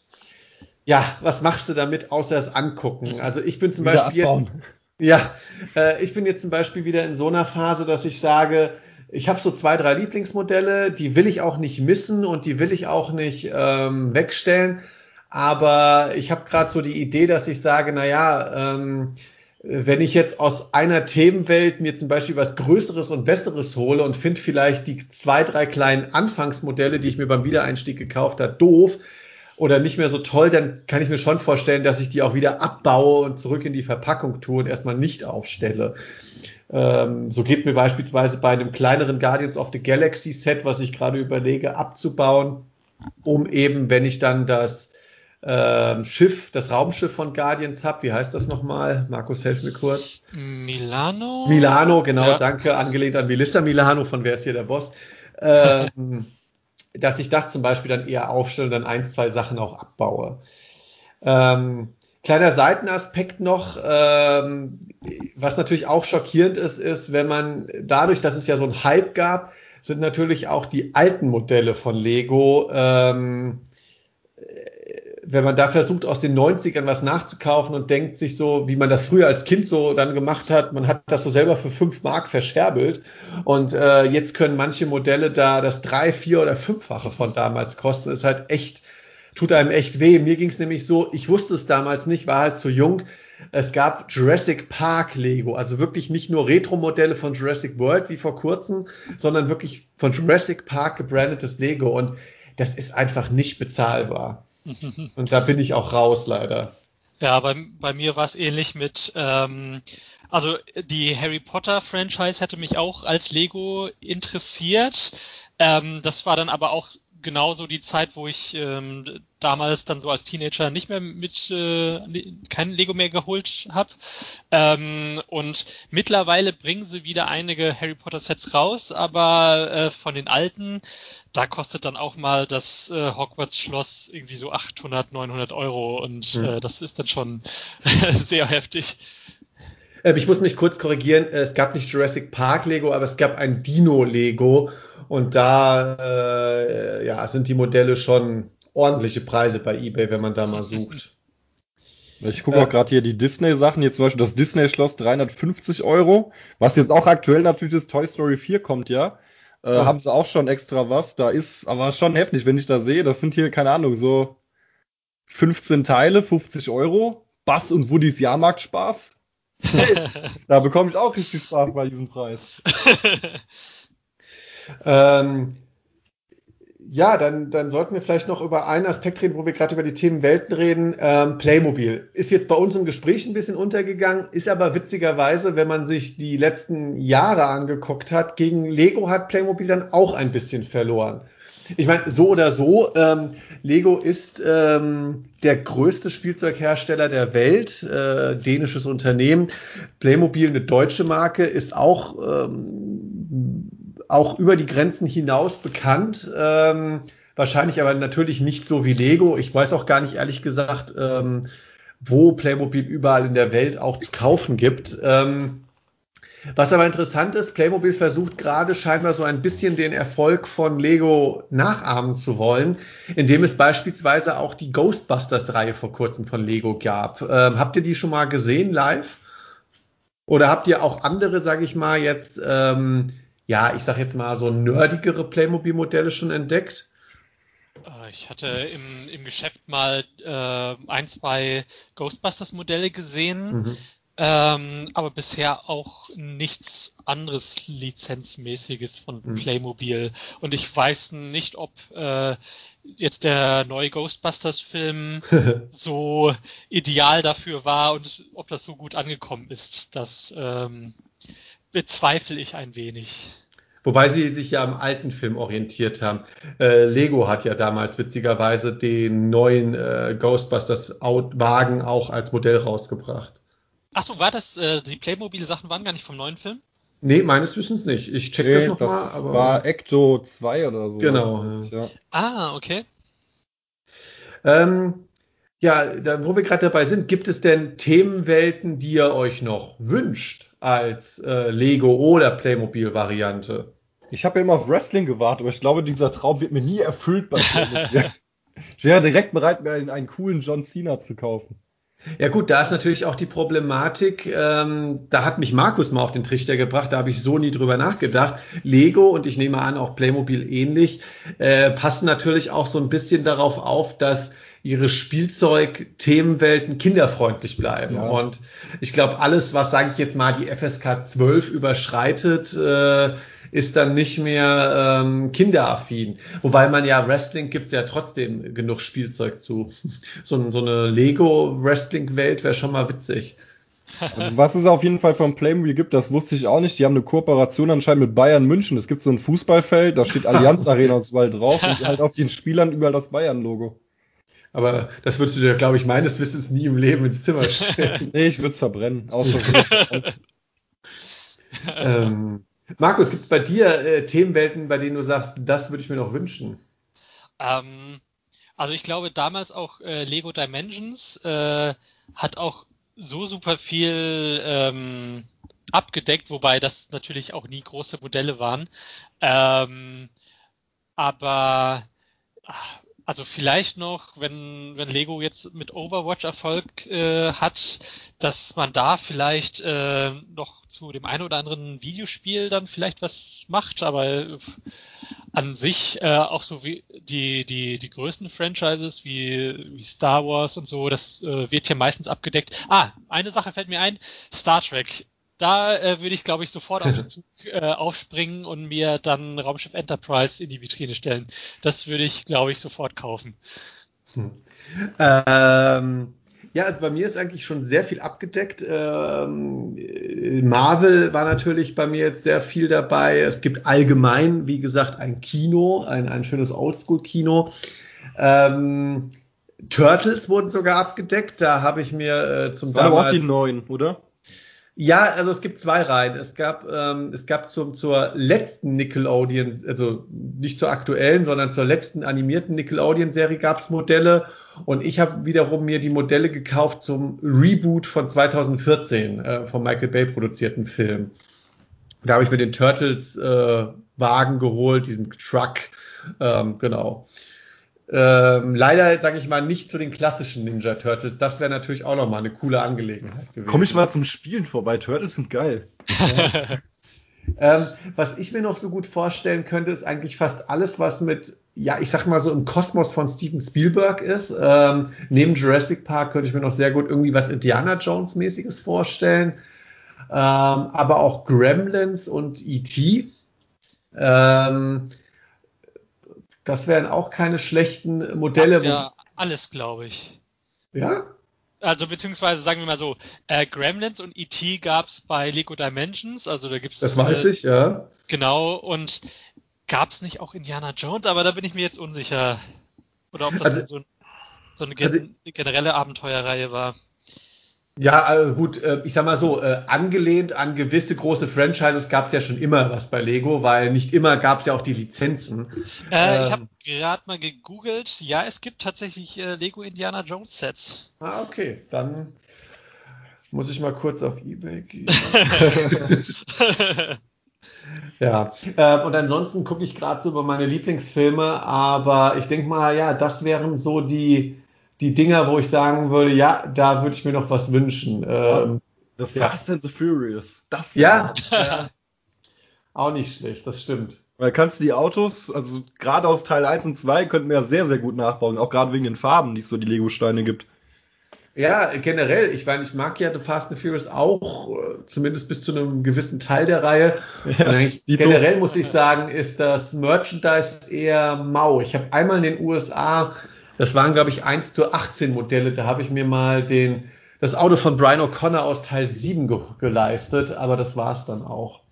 ja, was machst du damit, außer es angucken? Also ich bin zum wieder Beispiel, abbauen. ja, äh, ich bin jetzt zum Beispiel wieder in so einer Phase, dass ich sage, ich habe so zwei, drei Lieblingsmodelle, die will ich auch nicht missen und die will ich auch nicht ähm, wegstellen. Aber ich habe gerade so die Idee, dass ich sage, naja, ähm, wenn ich jetzt aus einer Themenwelt mir zum Beispiel was Größeres und Besseres hole und finde vielleicht die zwei, drei kleinen Anfangsmodelle, die ich mir beim Wiedereinstieg gekauft habe, doof oder nicht mehr so toll, dann kann ich mir schon vorstellen, dass ich die auch wieder abbaue und zurück in die Verpackung tue und erstmal nicht aufstelle. Ähm, so geht es mir beispielsweise bei einem kleineren Guardians of the Galaxy Set, was ich gerade überlege abzubauen, um eben, wenn ich dann das ähm, Schiff, das Raumschiff von Guardians habe. Wie heißt das nochmal? Markus, helf mir kurz. Milano? Milano, genau, ja. danke. Angelehnt an Melissa Milano, von wer ist hier der Boss? Ähm, dass ich das zum Beispiel dann eher aufstelle und dann ein, zwei Sachen auch abbaue. Ähm, kleiner Seitenaspekt noch, ähm, was natürlich auch schockierend ist, ist, wenn man dadurch, dass es ja so ein Hype gab, sind natürlich auch die alten Modelle von Lego ähm, wenn man da versucht, aus den 90ern was nachzukaufen und denkt sich so, wie man das früher als Kind so dann gemacht hat, man hat das so selber für fünf Mark verscherbelt und äh, jetzt können manche Modelle da das drei, vier oder fünffache von damals kosten, ist halt echt, tut einem echt weh. Mir ging es nämlich so, ich wusste es damals nicht, war halt zu jung. Es gab Jurassic Park Lego, also wirklich nicht nur Retro-Modelle von Jurassic World wie vor kurzem, sondern wirklich von Jurassic Park gebrandetes Lego und das ist einfach nicht bezahlbar. Und da bin ich auch raus, leider. Ja, bei, bei mir war es ähnlich mit, ähm, also die Harry Potter Franchise hätte mich auch als Lego interessiert. Ähm, das war dann aber auch genauso die Zeit, wo ich ähm, damals dann so als Teenager nicht mehr mit äh, kein Lego mehr geholt habe. Ähm, und mittlerweile bringen sie wieder einige Harry Potter Sets raus, aber äh, von den alten, da kostet dann auch mal das äh, Hogwarts Schloss irgendwie so 800, 900 Euro und mhm. äh, das ist dann schon sehr heftig. Ähm, ich muss mich kurz korrigieren. Es gab nicht Jurassic Park Lego, aber es gab ein Dino Lego. Und da äh, ja, sind die Modelle schon ordentliche Preise bei eBay, wenn man da mal sucht. Ich gucke auch gerade hier die Disney-Sachen. Hier zum Beispiel das Disney-Schloss 350 Euro. Was jetzt auch aktuell natürlich ist, Toy Story 4 kommt ja. Äh, oh. Haben sie auch schon extra was. Da ist aber schon heftig, wenn ich da sehe. Das sind hier, keine Ahnung, so 15 Teile, 50 Euro. Bass und Woodys Jahrmarkt-Spaß. Hey, da bekomme ich auch richtig Spaß bei diesem Preis. ähm, ja, dann, dann sollten wir vielleicht noch über einen Aspekt reden, wo wir gerade über die Themen Welten reden. Ähm, Playmobil ist jetzt bei uns im Gespräch ein bisschen untergegangen, ist aber witzigerweise, wenn man sich die letzten Jahre angeguckt hat, gegen Lego hat Playmobil dann auch ein bisschen verloren. Ich meine, so oder so, ähm, Lego ist ähm, der größte Spielzeughersteller der Welt, äh, dänisches Unternehmen. Playmobil, eine deutsche Marke, ist auch ähm, auch über die Grenzen hinaus bekannt. Ähm, wahrscheinlich aber natürlich nicht so wie Lego. Ich weiß auch gar nicht ehrlich gesagt, ähm, wo Playmobil überall in der Welt auch zu kaufen gibt. Ähm, was aber interessant ist, Playmobil versucht gerade scheinbar so ein bisschen den Erfolg von Lego nachahmen zu wollen, indem es beispielsweise auch die Ghostbusters-Reihe vor kurzem von Lego gab. Ähm, habt ihr die schon mal gesehen live? Oder habt ihr auch andere, sage ich mal, jetzt ähm, ja, ich sag jetzt mal, so nerdigere Playmobil-Modelle schon entdeckt? Äh, ich hatte im, im Geschäft mal äh, ein, zwei Ghostbusters-Modelle gesehen, mhm. ähm, aber bisher auch nichts anderes Lizenzmäßiges von mhm. Playmobil. Und ich weiß nicht, ob äh, jetzt der neue Ghostbusters-Film so ideal dafür war und ob das so gut angekommen ist. Das ähm, bezweifle ich ein wenig. Wobei sie sich ja am alten Film orientiert haben. Äh, Lego hat ja damals witzigerweise den neuen äh, Ghostbusters-Wagen auch als Modell rausgebracht. Achso, war das, äh, die Playmobil-Sachen waren gar nicht vom neuen Film? Nee, meines Wissens nicht. Ich check nee, das nochmal. Das aber war Ecto 2 oder so. Genau. Ja. Ah, okay. Ähm, ja, da, wo wir gerade dabei sind, gibt es denn Themenwelten, die ihr euch noch wünscht? Als äh, Lego oder Playmobil-Variante. Ich habe ja immer auf Wrestling gewartet, aber ich glaube, dieser Traum wird mir nie erfüllt bei Playmobil. ich wäre direkt bereit, mir einen, einen, coolen John Cena zu kaufen. Ja gut, da ist natürlich auch die Problematik, ähm, da hat mich Markus mal auf den Trichter gebracht, da habe ich so nie drüber nachgedacht. Lego und ich nehme an auch Playmobil ähnlich, äh, passen natürlich auch so ein bisschen darauf auf, dass ihre Spielzeug-Themenwelten kinderfreundlich bleiben. Ja. Und ich glaube, alles, was, sage ich jetzt mal, die FSK 12 überschreitet, äh, ist dann nicht mehr ähm, kinderaffin. Wobei man ja Wrestling gibt's ja trotzdem genug Spielzeug zu. So, so eine Lego-Wrestling-Welt wäre schon mal witzig. Also was es auf jeden Fall von Playmobil gibt, das wusste ich auch nicht. Die haben eine Kooperation anscheinend mit Bayern München. Es gibt so ein Fußballfeld, da steht Allianz Arena und überall drauf und halt auf den Spielern überall das Bayern-Logo. Aber das würdest du dir, glaube ich, meines Wissens nie im Leben ins Zimmer stellen. nee, ich würde es verbrennen. ähm, Markus, gibt es bei dir äh, Themenwelten, bei denen du sagst, das würde ich mir noch wünschen? Ähm, also ich glaube, damals auch äh, Lego Dimensions äh, hat auch so super viel ähm, abgedeckt, wobei das natürlich auch nie große Modelle waren. Ähm, aber ach, also vielleicht noch, wenn, wenn Lego jetzt mit Overwatch Erfolg äh, hat, dass man da vielleicht äh, noch zu dem einen oder anderen Videospiel dann vielleicht was macht, aber äh, an sich äh, auch so wie die, die, die größten Franchises wie, wie Star Wars und so, das äh, wird hier meistens abgedeckt. Ah, eine Sache fällt mir ein, Star Trek da äh, würde ich, glaube ich, sofort auf den Zug äh, aufspringen und mir dann Raumschiff Enterprise in die Vitrine stellen. Das würde ich, glaube ich, sofort kaufen. Hm. Ähm, Ja, also bei mir ist eigentlich schon sehr viel abgedeckt. Ähm, Marvel war natürlich bei mir jetzt sehr viel dabei. Es gibt allgemein, wie gesagt, ein Kino, ein, ein schönes Oldschool-Kino. Ähm, Turtles wurden sogar abgedeckt. Da habe ich mir äh, zum das waren aber auch die neuen, oder? Ja, also es gibt zwei Reihen. Es gab, ähm, es gab zum, zur letzten Nickelodeon, also nicht zur aktuellen, sondern zur letzten animierten Nickelodeon-Serie gab es Modelle. Und ich habe wiederum mir die Modelle gekauft zum Reboot von 2014 äh, vom Michael Bay produzierten Film. Da habe ich mir den Turtles äh, Wagen geholt, diesen Truck, ähm, genau. Ähm, leider, sage ich mal, nicht zu den klassischen Ninja Turtles. Das wäre natürlich auch nochmal eine coole Angelegenheit gewesen. Komme ich mal zum Spielen vorbei. Turtles sind geil. ähm, was ich mir noch so gut vorstellen könnte, ist eigentlich fast alles, was mit, ja, ich sag mal so im Kosmos von Steven Spielberg ist. Ähm, neben Jurassic Park könnte ich mir noch sehr gut irgendwie was Indiana Jones mäßiges vorstellen. Ähm, aber auch Gremlins und E.T. Ähm, das wären auch keine schlechten Modelle. Das ja alles, glaube ich. Ja? Also beziehungsweise sagen wir mal so, äh, Gremlins und E.T. gab es bei Lego Dimensions, also da gibt es. Das weiß äh, ich, ja. Genau, und gab es nicht auch Indiana Jones, aber da bin ich mir jetzt unsicher. Oder ob das also, so, so, eine also, generelle Abenteuerreihe war. Ja, äh, gut, äh, ich sag mal so, äh, angelehnt an gewisse große Franchises gab es ja schon immer was bei Lego, weil nicht immer gab es ja auch die Lizenzen. Äh, ähm, ich habe gerade mal gegoogelt, ja, es gibt tatsächlich äh, Lego Indiana Jones Sets. Ah, okay, dann muss ich mal kurz auf Ebay gehen. ja, äh, und ansonsten gucke ich gerade so über meine Lieblingsfilme, aber ich denke mal, ja, das wären so die die Dinger, wo ich sagen würde, ja, da würde ich mir noch was wünschen. Ähm, the Fast ja. and the Furious. Das ja, ja. Auch nicht schlecht, das stimmt. Weil kannst du die Autos, also gerade aus Teil 1 und 2, könnten wir ja sehr, sehr gut nachbauen, auch gerade wegen den Farben, die es so die Lego-Steine gibt. Ja, generell, ich meine, ich mag ja The Fast and Furious auch, äh, zumindest bis zu einem gewissen Teil der Reihe. Ja, generell muss ich sagen, ist das Merchandise eher mau. Ich habe einmal in den USA das waren, glaube ich, 1 zu 18 Modelle. Da habe ich mir mal den, das Auto von Brian O'Connor aus Teil 7 ge geleistet, aber das war es dann auch.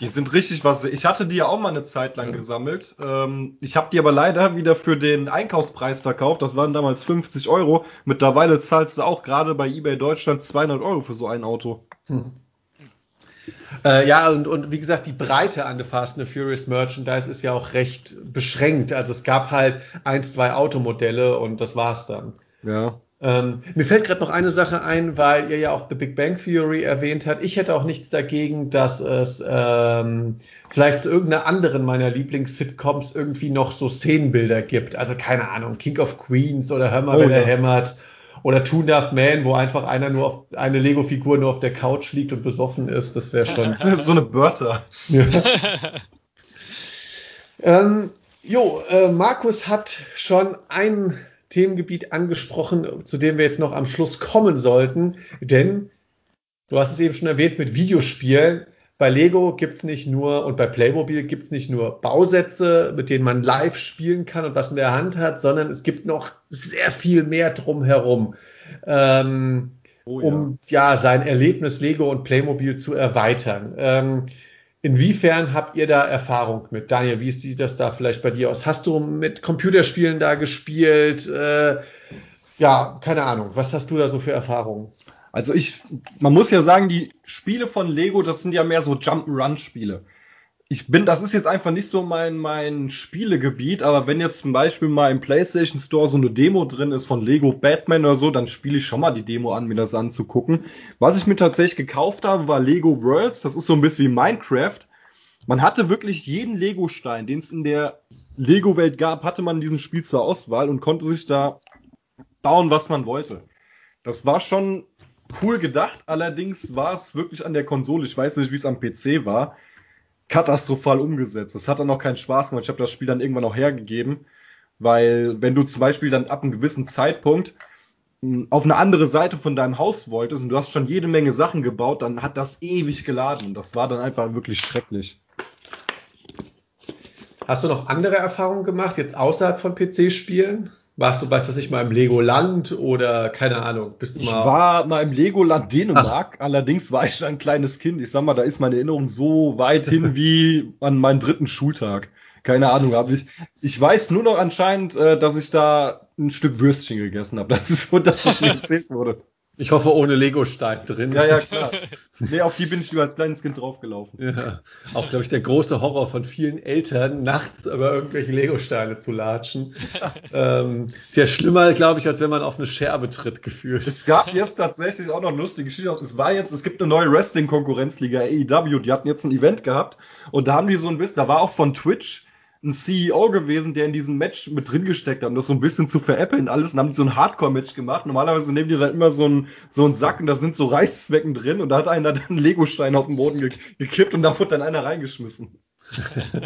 Die sind richtig was. Ich hatte die ja auch mal eine Zeit lang ja. gesammelt. Ähm, ich habe die aber leider wieder für den Einkaufspreis verkauft. Das waren damals 50 Euro. Mittlerweile zahlst du auch gerade bei eBay Deutschland 200 Euro für so ein Auto. Hm. Äh, ja, und, und wie gesagt, die Breite an The Fast and the Furious Merchandise ist ja auch recht beschränkt. Also es gab halt eins, zwei Automodelle und das war's dann. Ja. Ähm, mir fällt gerade noch eine Sache ein, weil ihr ja auch The Big Bang Theory erwähnt habt. Ich hätte auch nichts dagegen, dass es ähm, vielleicht zu irgendeiner anderen meiner Lieblings-Sitcoms irgendwie noch so Szenenbilder gibt. Also keine Ahnung, King of Queens oder Hör mal, oh, wenn ja. er hämmert oder Two Enough Man, wo einfach einer nur auf, eine Lego-Figur nur auf der Couch liegt und besoffen ist, das wäre schon. so eine Börter. Ja. ähm, jo, äh, Markus hat schon ein Themengebiet angesprochen, zu dem wir jetzt noch am Schluss kommen sollten, denn du hast es eben schon erwähnt mit Videospielen bei Lego gibt es nicht nur und bei Playmobil gibt es nicht nur Bausätze, mit denen man live spielen kann und was in der Hand hat, sondern es gibt noch sehr viel mehr drumherum, ähm, oh, ja. um ja sein Erlebnis Lego und Playmobil zu erweitern. Ähm, inwiefern habt ihr da Erfahrung mit? Daniel, wie sieht das da vielleicht bei dir aus? Hast du mit Computerspielen da gespielt? Äh, ja, keine Ahnung. Was hast du da so für Erfahrungen? Also ich, man muss ja sagen, die Spiele von Lego, das sind ja mehr so Jump'n'Run-Spiele. Ich bin, das ist jetzt einfach nicht so mein, mein Spielegebiet, aber wenn jetzt zum Beispiel mal im PlayStation Store so eine Demo drin ist von Lego Batman oder so, dann spiele ich schon mal die Demo an, mir das anzugucken. Was ich mir tatsächlich gekauft habe, war Lego Worlds. Das ist so ein bisschen wie Minecraft. Man hatte wirklich jeden Lego-Stein, den es in der Lego-Welt gab, hatte man in diesem Spiel zur Auswahl und konnte sich da bauen, was man wollte. Das war schon cool gedacht, allerdings war es wirklich an der Konsole, ich weiß nicht, wie es am PC war, katastrophal umgesetzt. Es hat dann auch keinen Spaß gemacht. Ich habe das Spiel dann irgendwann auch hergegeben, weil wenn du zum Beispiel dann ab einem gewissen Zeitpunkt hm, auf eine andere Seite von deinem Haus wolltest und du hast schon jede Menge Sachen gebaut, dann hat das ewig geladen und das war dann einfach wirklich schrecklich. Hast du noch andere Erfahrungen gemacht, jetzt außerhalb von PC-Spielen? Warst du, weißt was ich mal, im Legoland oder keine Ahnung? Bist du ich mal war mal im Legoland Dänemark, Ach. allerdings war ich ein kleines Kind. Ich sag mal, da ist meine Erinnerung so weit hin wie an meinen dritten Schultag. Keine Ahnung, habe ich. Ich weiß nur noch anscheinend, äh, dass ich da ein Stück Würstchen gegessen habe. Das ist so das, was mir erzählt wurde. Ich hoffe, ohne Lego-Stein drin. Ja, ja, klar. Nee, auf die bin ich nur als kleines Kind draufgelaufen. Ja, auch, glaube ich, der große Horror von vielen Eltern, nachts über irgendwelche Lego-Steine zu latschen. ähm, ist ja schlimmer, glaube ich, als wenn man auf eine Scherbe tritt, gefühlt. Es gab jetzt tatsächlich auch noch eine lustige Geschichte. Es war jetzt, es gibt eine neue Wrestling-Konkurrenzliga, AEW, die hatten jetzt ein Event gehabt und da haben die so ein bisschen, da war auch von Twitch ein CEO gewesen, der in diesem Match mit drin gesteckt hat, um das so ein bisschen zu veräppeln alles und haben so ein Hardcore-Match gemacht. Normalerweise nehmen die dann immer so einen, so einen Sack und da sind so Reißzwecken drin und da hat einer dann einen Legostein auf den Boden ge gekippt und da wurde dann einer reingeschmissen.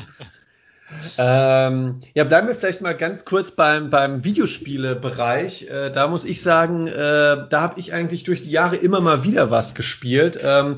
ähm, ja, bleiben wir vielleicht mal ganz kurz beim, beim Videospiele-Bereich. Äh, da muss ich sagen, äh, da habe ich eigentlich durch die Jahre immer mal wieder was gespielt. Ähm,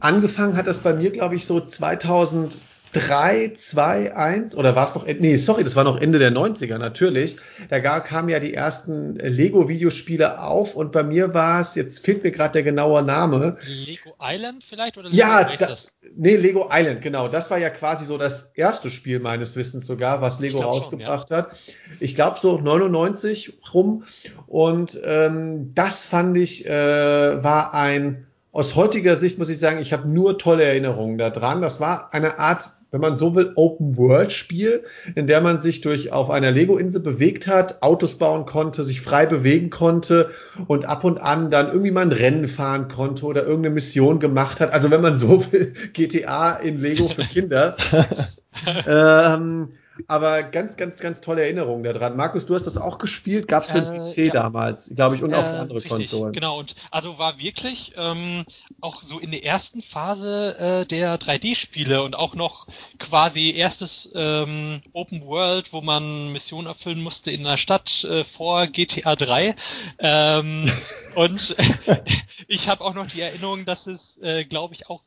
angefangen hat das bei mir, glaube ich, so 2000 3, 2, 1 oder war es noch, nee, sorry, das war noch Ende der 90er natürlich. Da gar, kamen ja die ersten Lego-Videospiele auf und bei mir war es, jetzt fehlt mir gerade der genaue Name. Lego Island vielleicht oder Lego Ja, das, nee, Lego Island, genau. Das war ja quasi so das erste Spiel meines Wissens sogar, was Lego rausgebracht schon, ja. hat. Ich glaube so 99 rum und ähm, das fand ich, äh, war ein aus heutiger Sicht muss ich sagen, ich habe nur tolle Erinnerungen daran. Das war eine Art wenn man so will, Open-World-Spiel, in der man sich durch auf einer Lego-Insel bewegt hat, Autos bauen konnte, sich frei bewegen konnte und ab und an dann irgendwie mal ein Rennen fahren konnte oder irgendeine Mission gemacht hat. Also wenn man so will, GTA in Lego für Kinder. ähm, aber ganz, ganz, ganz tolle Erinnerungen daran. Markus, du hast das auch gespielt, gab es für den PC ja. damals, glaube ich, und äh, auch für andere richtig, Konsolen. Genau, und also war wirklich ähm, auch so in der ersten Phase äh, der 3D-Spiele und auch noch quasi erstes ähm, Open World, wo man Missionen erfüllen musste in der Stadt äh, vor GTA 3. Ähm, und ich habe auch noch die Erinnerung, dass es, äh, glaube ich, auch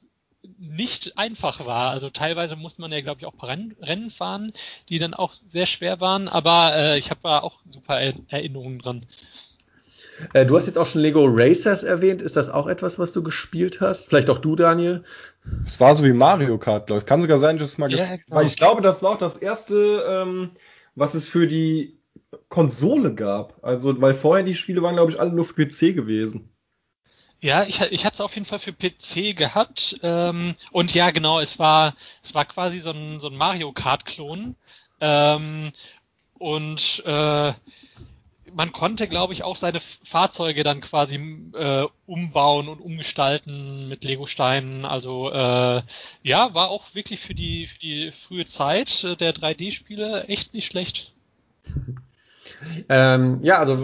nicht einfach war. Also teilweise musste man ja, glaube ich, auch Rennen fahren, die dann auch sehr schwer waren, aber äh, ich habe da auch super Erinnerungen dran. Äh, du hast jetzt auch schon Lego Racers erwähnt. Ist das auch etwas, was du gespielt hast? Vielleicht auch du, Daniel? Es war so wie Mario Kart, glaube ich. Kann sogar sein, dass es mal ja, genau. Weil ich glaube, das war auch das erste, ähm, was es für die Konsole gab. Also, weil vorher die Spiele waren, glaube ich, alle nur für PC gewesen. Ja, ich, ich hatte es auf jeden Fall für PC gehabt. Ähm, und ja, genau, es war, es war quasi so ein, so ein Mario Kart-Klon. Ähm, und äh, man konnte, glaube ich, auch seine Fahrzeuge dann quasi äh, umbauen und umgestalten mit Lego-Steinen. Also äh, ja, war auch wirklich für die, für die frühe Zeit äh, der 3D-Spiele echt nicht schlecht. Ähm, ja, also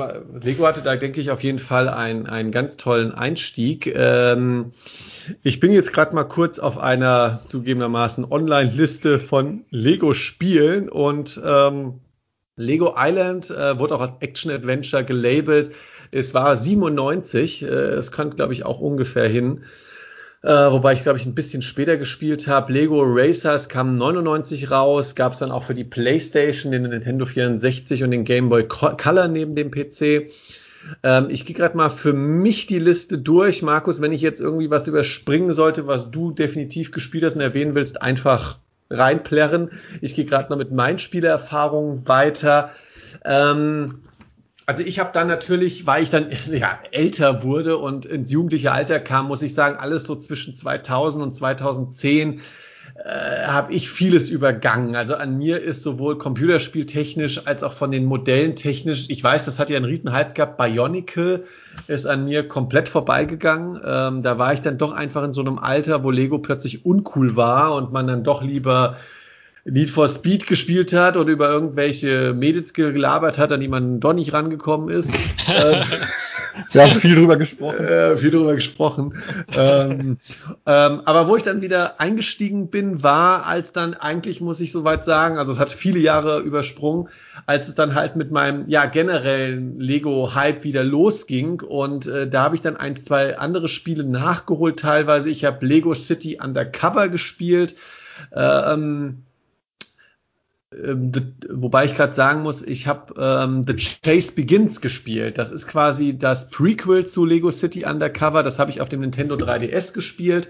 Lego hatte da, denke ich, auf jeden Fall einen, einen ganz tollen Einstieg. Ähm, ich bin jetzt gerade mal kurz auf einer zugegebenermaßen Online-Liste von Lego-Spielen und ähm, Lego Island äh, wurde auch als Action-Adventure gelabelt. Es war 97, äh, es kommt, glaube ich, auch ungefähr hin. Äh, wobei ich glaube ich ein bisschen später gespielt habe. Lego Racers kam 99 raus, gab es dann auch für die PlayStation, den Nintendo 64 und den Game Boy Color neben dem PC. Ähm, ich gehe gerade mal für mich die Liste durch. Markus, wenn ich jetzt irgendwie was überspringen sollte, was du definitiv gespielt hast und erwähnen willst, einfach reinplärren. Ich gehe gerade mal mit meinen Spielerfahrungen weiter. Ähm, also ich habe dann natürlich, weil ich dann ja, älter wurde und ins jugendliche Alter kam, muss ich sagen, alles so zwischen 2000 und 2010 äh, habe ich vieles übergangen. Also an mir ist sowohl computerspieltechnisch als auch von den Modellen technisch, ich weiß, das hat ja einen riesen Hype gehabt, Bionicle ist an mir komplett vorbeigegangen. Ähm, da war ich dann doch einfach in so einem Alter, wo Lego plötzlich uncool war und man dann doch lieber Need for Speed gespielt hat oder über irgendwelche Mädels gelabert hat, an die man doch nicht rangekommen ist. Wir haben viel drüber gesprochen. Äh, viel drüber gesprochen. ähm, ähm, aber wo ich dann wieder eingestiegen bin, war, als dann eigentlich, muss ich soweit sagen, also es hat viele Jahre übersprungen, als es dann halt mit meinem ja generellen Lego-Hype wieder losging. Und äh, da habe ich dann ein, zwei andere Spiele nachgeholt teilweise. Ich habe Lego City Undercover gespielt. Ähm, ähm, wobei ich gerade sagen muss, ich habe ähm, The Chase Begins gespielt. Das ist quasi das Prequel zu Lego City Undercover. Das habe ich auf dem Nintendo 3DS gespielt.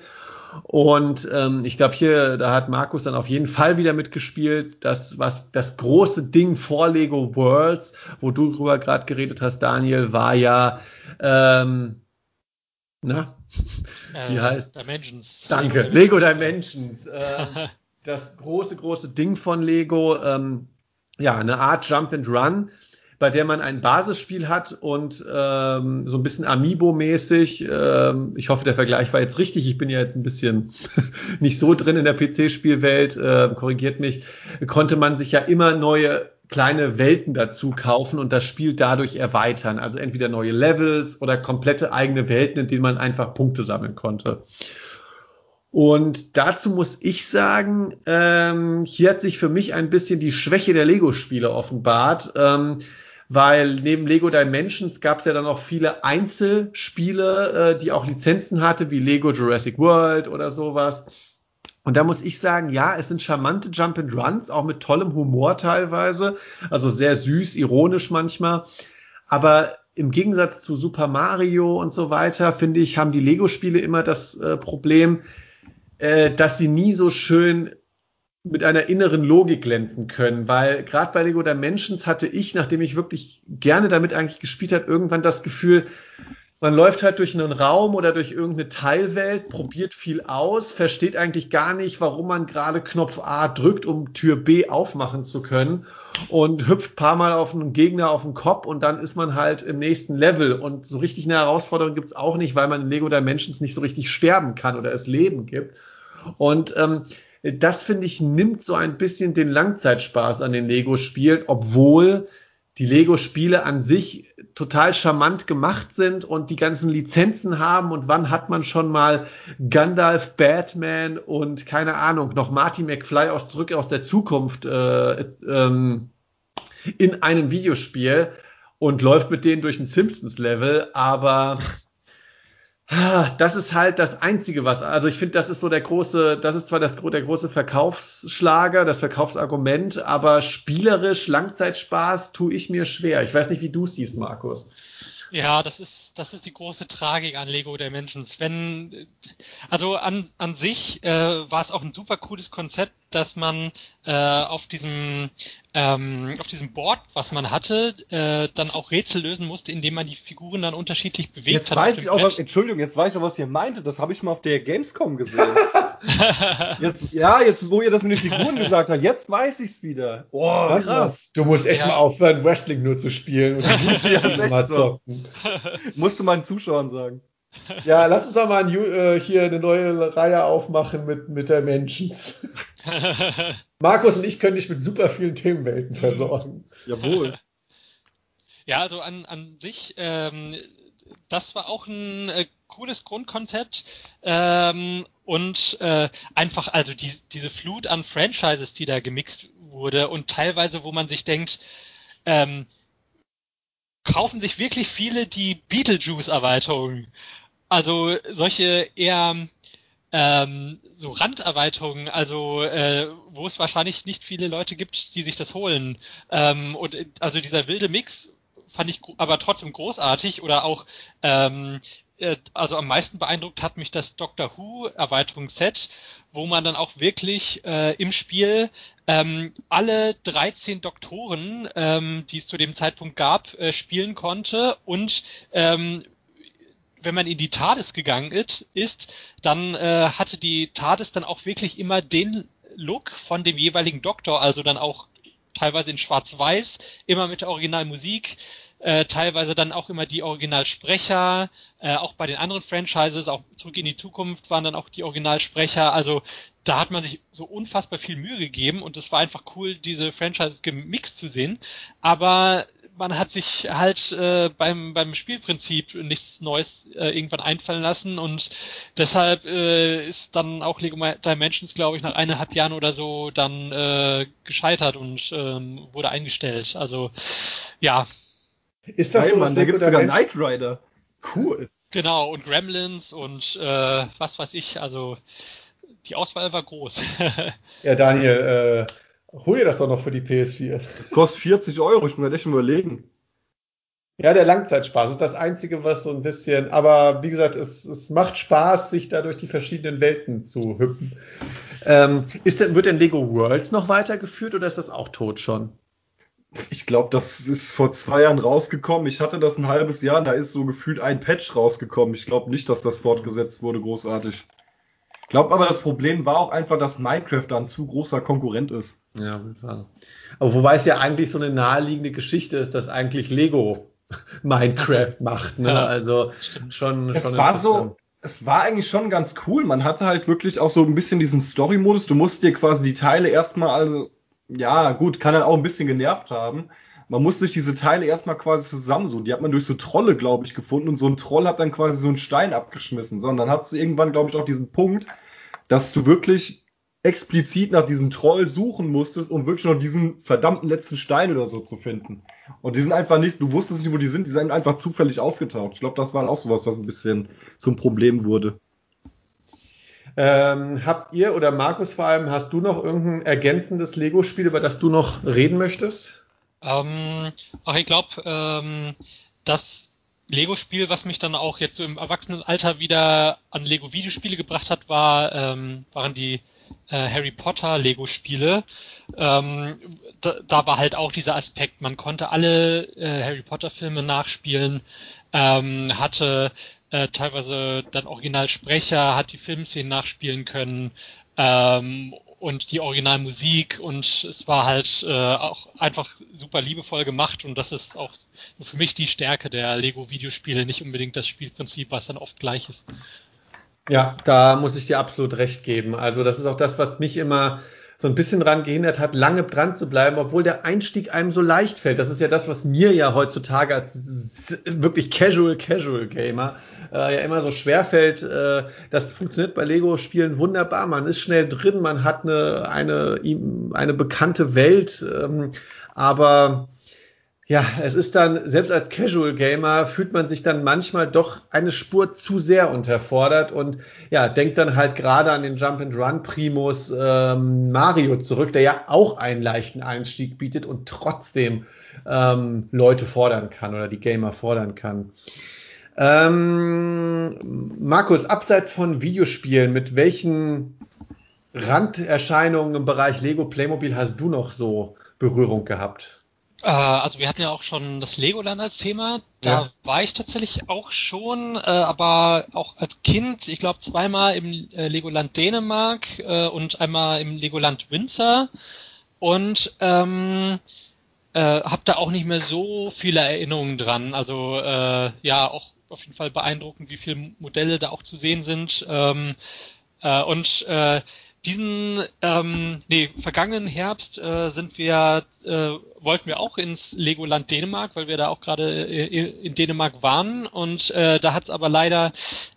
Und ähm, ich glaube, hier, da hat Markus dann auf jeden Fall wieder mitgespielt. Das, was das große Ding vor Lego Worlds, wo du drüber gerade geredet hast, Daniel, war ja ähm, na, wie äh, heißt Dimensions. Danke, Lego Dimensions. Ähm, das große, große Ding von Lego. Ähm, ja, eine Art Jump and Run, bei der man ein Basisspiel hat und ähm, so ein bisschen Amiibo-mäßig. Ähm, ich hoffe, der Vergleich war jetzt richtig. Ich bin ja jetzt ein bisschen nicht so drin in der PC-Spielwelt. Äh, korrigiert mich. Konnte man sich ja immer neue kleine Welten dazu kaufen und das Spiel dadurch erweitern. Also entweder neue Levels oder komplette eigene Welten, in denen man einfach Punkte sammeln konnte. Und dazu muss ich sagen, ähm, hier hat sich für mich ein bisschen die Schwäche der Lego-Spiele offenbart, ähm, weil neben Lego Dimensions gab es ja dann auch viele Einzelspiele, äh, die auch Lizenzen hatte, wie Lego Jurassic World oder sowas. Und da muss ich sagen, ja, es sind charmante Jump and Runs, auch mit tollem Humor teilweise, also sehr süß, ironisch manchmal. Aber im Gegensatz zu Super Mario und so weiter, finde ich, haben die Lego-Spiele immer das äh, Problem, äh, dass sie nie so schön mit einer inneren Logik glänzen können, weil gerade bei Lego Dimensions hatte ich, nachdem ich wirklich gerne damit eigentlich gespielt habe, irgendwann das Gefühl, man läuft halt durch einen Raum oder durch irgendeine Teilwelt, probiert viel aus, versteht eigentlich gar nicht, warum man gerade Knopf A drückt, um Tür B aufmachen zu können und hüpft paar Mal auf einen Gegner auf den Kopf und dann ist man halt im nächsten Level und so richtig eine Herausforderung gibt's auch nicht, weil man in Lego Dimensions nicht so richtig sterben kann oder es Leben gibt. Und ähm, das finde ich nimmt so ein bisschen den Langzeitspaß an den Lego-Spielen, obwohl die Lego-Spiele an sich total charmant gemacht sind und die ganzen Lizenzen haben und wann hat man schon mal Gandalf, Batman und keine Ahnung, noch Marty McFly aus zurück aus der Zukunft äh, ähm, in einem Videospiel und läuft mit denen durch ein Simpsons-Level, aber das ist halt das Einzige, was, also ich finde, das ist so der große, das ist zwar das, der große Verkaufsschlager, das Verkaufsargument, aber spielerisch Langzeitspaß tue ich mir schwer. Ich weiß nicht, wie du es siehst, Markus. Ja, das ist, das ist die große Tragik an Lego Dimensions. Wenn, also an, an sich äh, war es auch ein super cooles Konzept, dass man äh, auf diesem ähm, auf diesem Board, was man hatte, äh, dann auch Rätsel lösen musste, indem man die Figuren dann unterschiedlich bewegt jetzt hat. Weiß ich auch, was, Entschuldigung, jetzt weiß ich auch, was ihr meinte. Das habe ich mal auf der Gamescom gesehen. jetzt, ja, jetzt, wo ihr das mit den Figuren gesagt habt, jetzt weiß ich's wieder. Boah, krass. Du musst echt ja. mal aufhören, Wrestling nur zu spielen und ja, mal zocken. Musst du meinen Zuschauern sagen. Ja, lass uns doch mal ein, äh, hier eine neue Reihe aufmachen mit, mit der Menschen. Markus und ich können dich mit super vielen Themenwelten versorgen. Jawohl. Ja, also an, an sich, ähm, das war auch ein äh, cooles Grundkonzept ähm, und äh, einfach also die, diese Flut an Franchises, die da gemixt wurde und teilweise, wo man sich denkt, ähm, kaufen sich wirklich viele die Beetlejuice-Erweiterung. Also solche eher ähm, so Randerweiterungen, also äh, wo es wahrscheinlich nicht viele Leute gibt, die sich das holen. Ähm, und also dieser wilde Mix fand ich aber trotzdem großartig oder auch ähm, äh, also am meisten beeindruckt hat mich das Doctor Who Erweiterungsset, wo man dann auch wirklich äh, im Spiel ähm, alle 13 Doktoren, ähm, die es zu dem Zeitpunkt gab, äh, spielen konnte und ähm, wenn man in die TARDIS gegangen ist, ist dann äh, hatte die TARDIS dann auch wirklich immer den Look von dem jeweiligen Doktor, also dann auch teilweise in Schwarz-Weiß, immer mit der Originalmusik, äh, teilweise dann auch immer die Originalsprecher, äh, auch bei den anderen Franchises, auch zurück in die Zukunft waren dann auch die Originalsprecher. Also da hat man sich so unfassbar viel Mühe gegeben und es war einfach cool, diese Franchises gemixt zu sehen. Aber man hat sich halt äh, beim, beim Spielprinzip nichts Neues äh, irgendwann einfallen lassen und deshalb äh, ist dann auch Lego Dimensions, glaube ich, nach eineinhalb Jahren oder so dann äh, gescheitert und ähm, wurde eingestellt. Also ja. Ist das Nein, so, Mann, da gibt es sogar Knight Rider. Cool. Genau, und Gremlins und äh, was weiß ich, also die Auswahl war groß. ja, Daniel, äh, Hol dir das doch noch für die PS4. Kostet 40 Euro, ich muss mir echt überlegen. Ja, der Langzeitspaß ist das Einzige, was so ein bisschen, aber wie gesagt, es, es macht Spaß, sich da durch die verschiedenen Welten zu hüpfen. Ähm, ist denn, wird denn Lego Worlds noch weitergeführt oder ist das auch tot schon? Ich glaube, das ist vor zwei Jahren rausgekommen. Ich hatte das ein halbes Jahr, da ist so gefühlt ein Patch rausgekommen. Ich glaube nicht, dass das fortgesetzt wurde, großartig. Ich glaube aber, das Problem war auch einfach, dass Minecraft da ein zu großer Konkurrent ist. Ja, aber wobei es ja eigentlich so eine naheliegende Geschichte ist, dass eigentlich Lego Minecraft macht. Ne? Ja, also schon, es schon war so, es war eigentlich schon ganz cool. Man hatte halt wirklich auch so ein bisschen diesen Story-Modus. Du musst dir quasi die Teile erstmal, also, ja, gut, kann dann auch ein bisschen genervt haben. Man musste sich diese Teile erstmal quasi zusammensuchen. Die hat man durch so Trolle, glaube ich, gefunden und so ein Troll hat dann quasi so einen Stein abgeschmissen. So, und dann hat du irgendwann, glaube ich, auch diesen Punkt, dass du wirklich explizit nach diesem Troll suchen musstest, um wirklich noch diesen verdammten letzten Stein oder so zu finden. Und die sind einfach nicht, du wusstest nicht, wo die sind, die sind einfach zufällig aufgetaucht. Ich glaube, das war auch sowas, was ein bisschen zum Problem wurde. Ähm, habt ihr oder Markus vor allem, hast du noch irgendein ergänzendes Lego-Spiel, über das du noch reden möchtest? Ähm, ach, ich glaube, ähm, das Lego-Spiel, was mich dann auch jetzt so im Erwachsenenalter wieder an Lego-Videospiele gebracht hat, war, ähm, waren die äh, Harry Potter Lego-Spiele. Ähm, da, da, war halt auch dieser Aspekt, man konnte alle äh, Harry Potter-Filme nachspielen, ähm, hatte äh, teilweise dann Originalsprecher, hat die Filmszenen nachspielen können ähm, und die Originalmusik und es war halt äh, auch einfach super liebevoll gemacht und das ist auch für mich die Stärke der Lego-Videospiele, nicht unbedingt das Spielprinzip, was dann oft gleich ist. Ja, da muss ich dir absolut recht geben. Also das ist auch das, was mich immer so ein bisschen daran gehindert hat, lange dran zu bleiben, obwohl der Einstieg einem so leicht fällt. Das ist ja das, was mir ja heutzutage als wirklich Casual Casual Gamer äh, ja immer so schwer fällt. Äh, das funktioniert bei Lego Spielen wunderbar. Man ist schnell drin, man hat eine eine eine bekannte Welt, ähm, aber ja, es ist dann, selbst als Casual Gamer fühlt man sich dann manchmal doch eine Spur zu sehr unterfordert und ja, denkt dann halt gerade an den Jump and Run Primus ähm, Mario zurück, der ja auch einen leichten Einstieg bietet und trotzdem ähm, Leute fordern kann oder die Gamer fordern kann. Ähm, Markus, abseits von Videospielen, mit welchen Randerscheinungen im Bereich Lego Playmobil hast du noch so Berührung gehabt? Äh, also wir hatten ja auch schon das Legoland als Thema. Da ja. war ich tatsächlich auch schon, äh, aber auch als Kind, ich glaube zweimal im äh, Legoland Dänemark äh, und einmal im Legoland Windsor. Und ähm, äh, habe da auch nicht mehr so viele Erinnerungen dran. Also äh, ja, auch auf jeden Fall beeindruckend, wie viele Modelle da auch zu sehen sind. Ähm, äh, und diesen, ähm, nee, vergangenen Herbst äh, sind wir, äh, wollten wir auch ins Legoland Dänemark, weil wir da auch gerade äh, in Dänemark waren und äh, da hat es aber leider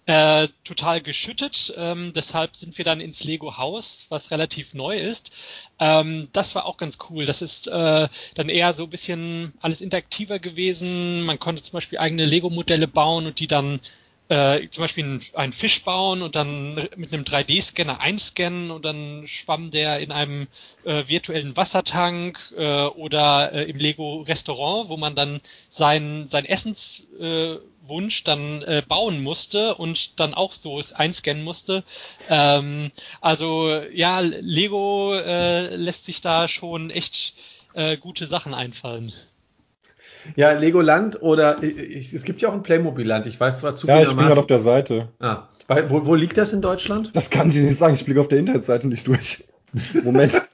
äh, total geschüttet. Ähm, deshalb sind wir dann ins Lego Haus, was relativ neu ist. Ähm, das war auch ganz cool. Das ist äh, dann eher so ein bisschen alles interaktiver gewesen. Man konnte zum Beispiel eigene Lego-Modelle bauen und die dann äh, zum Beispiel einen, Fisch bauen und dann mit einem 3D-Scanner einscannen und dann schwamm der in einem äh, virtuellen Wassertank äh, oder äh, im Lego-Restaurant, wo man dann sein, sein Essenswunsch äh, dann äh, bauen musste und dann auch so einscannen musste. Ähm, also ja, Lego äh, lässt sich da schon echt äh, gute Sachen einfallen. Ja, Legoland oder ich, es gibt ja auch ein Playmobil-Land. Ich weiß zwar zu Ja, ich bin gerade auf der Seite. Ah, wo, wo liegt das in Deutschland? Das kann ich nicht sagen. Ich blicke auf der Internetseite nicht durch. Moment.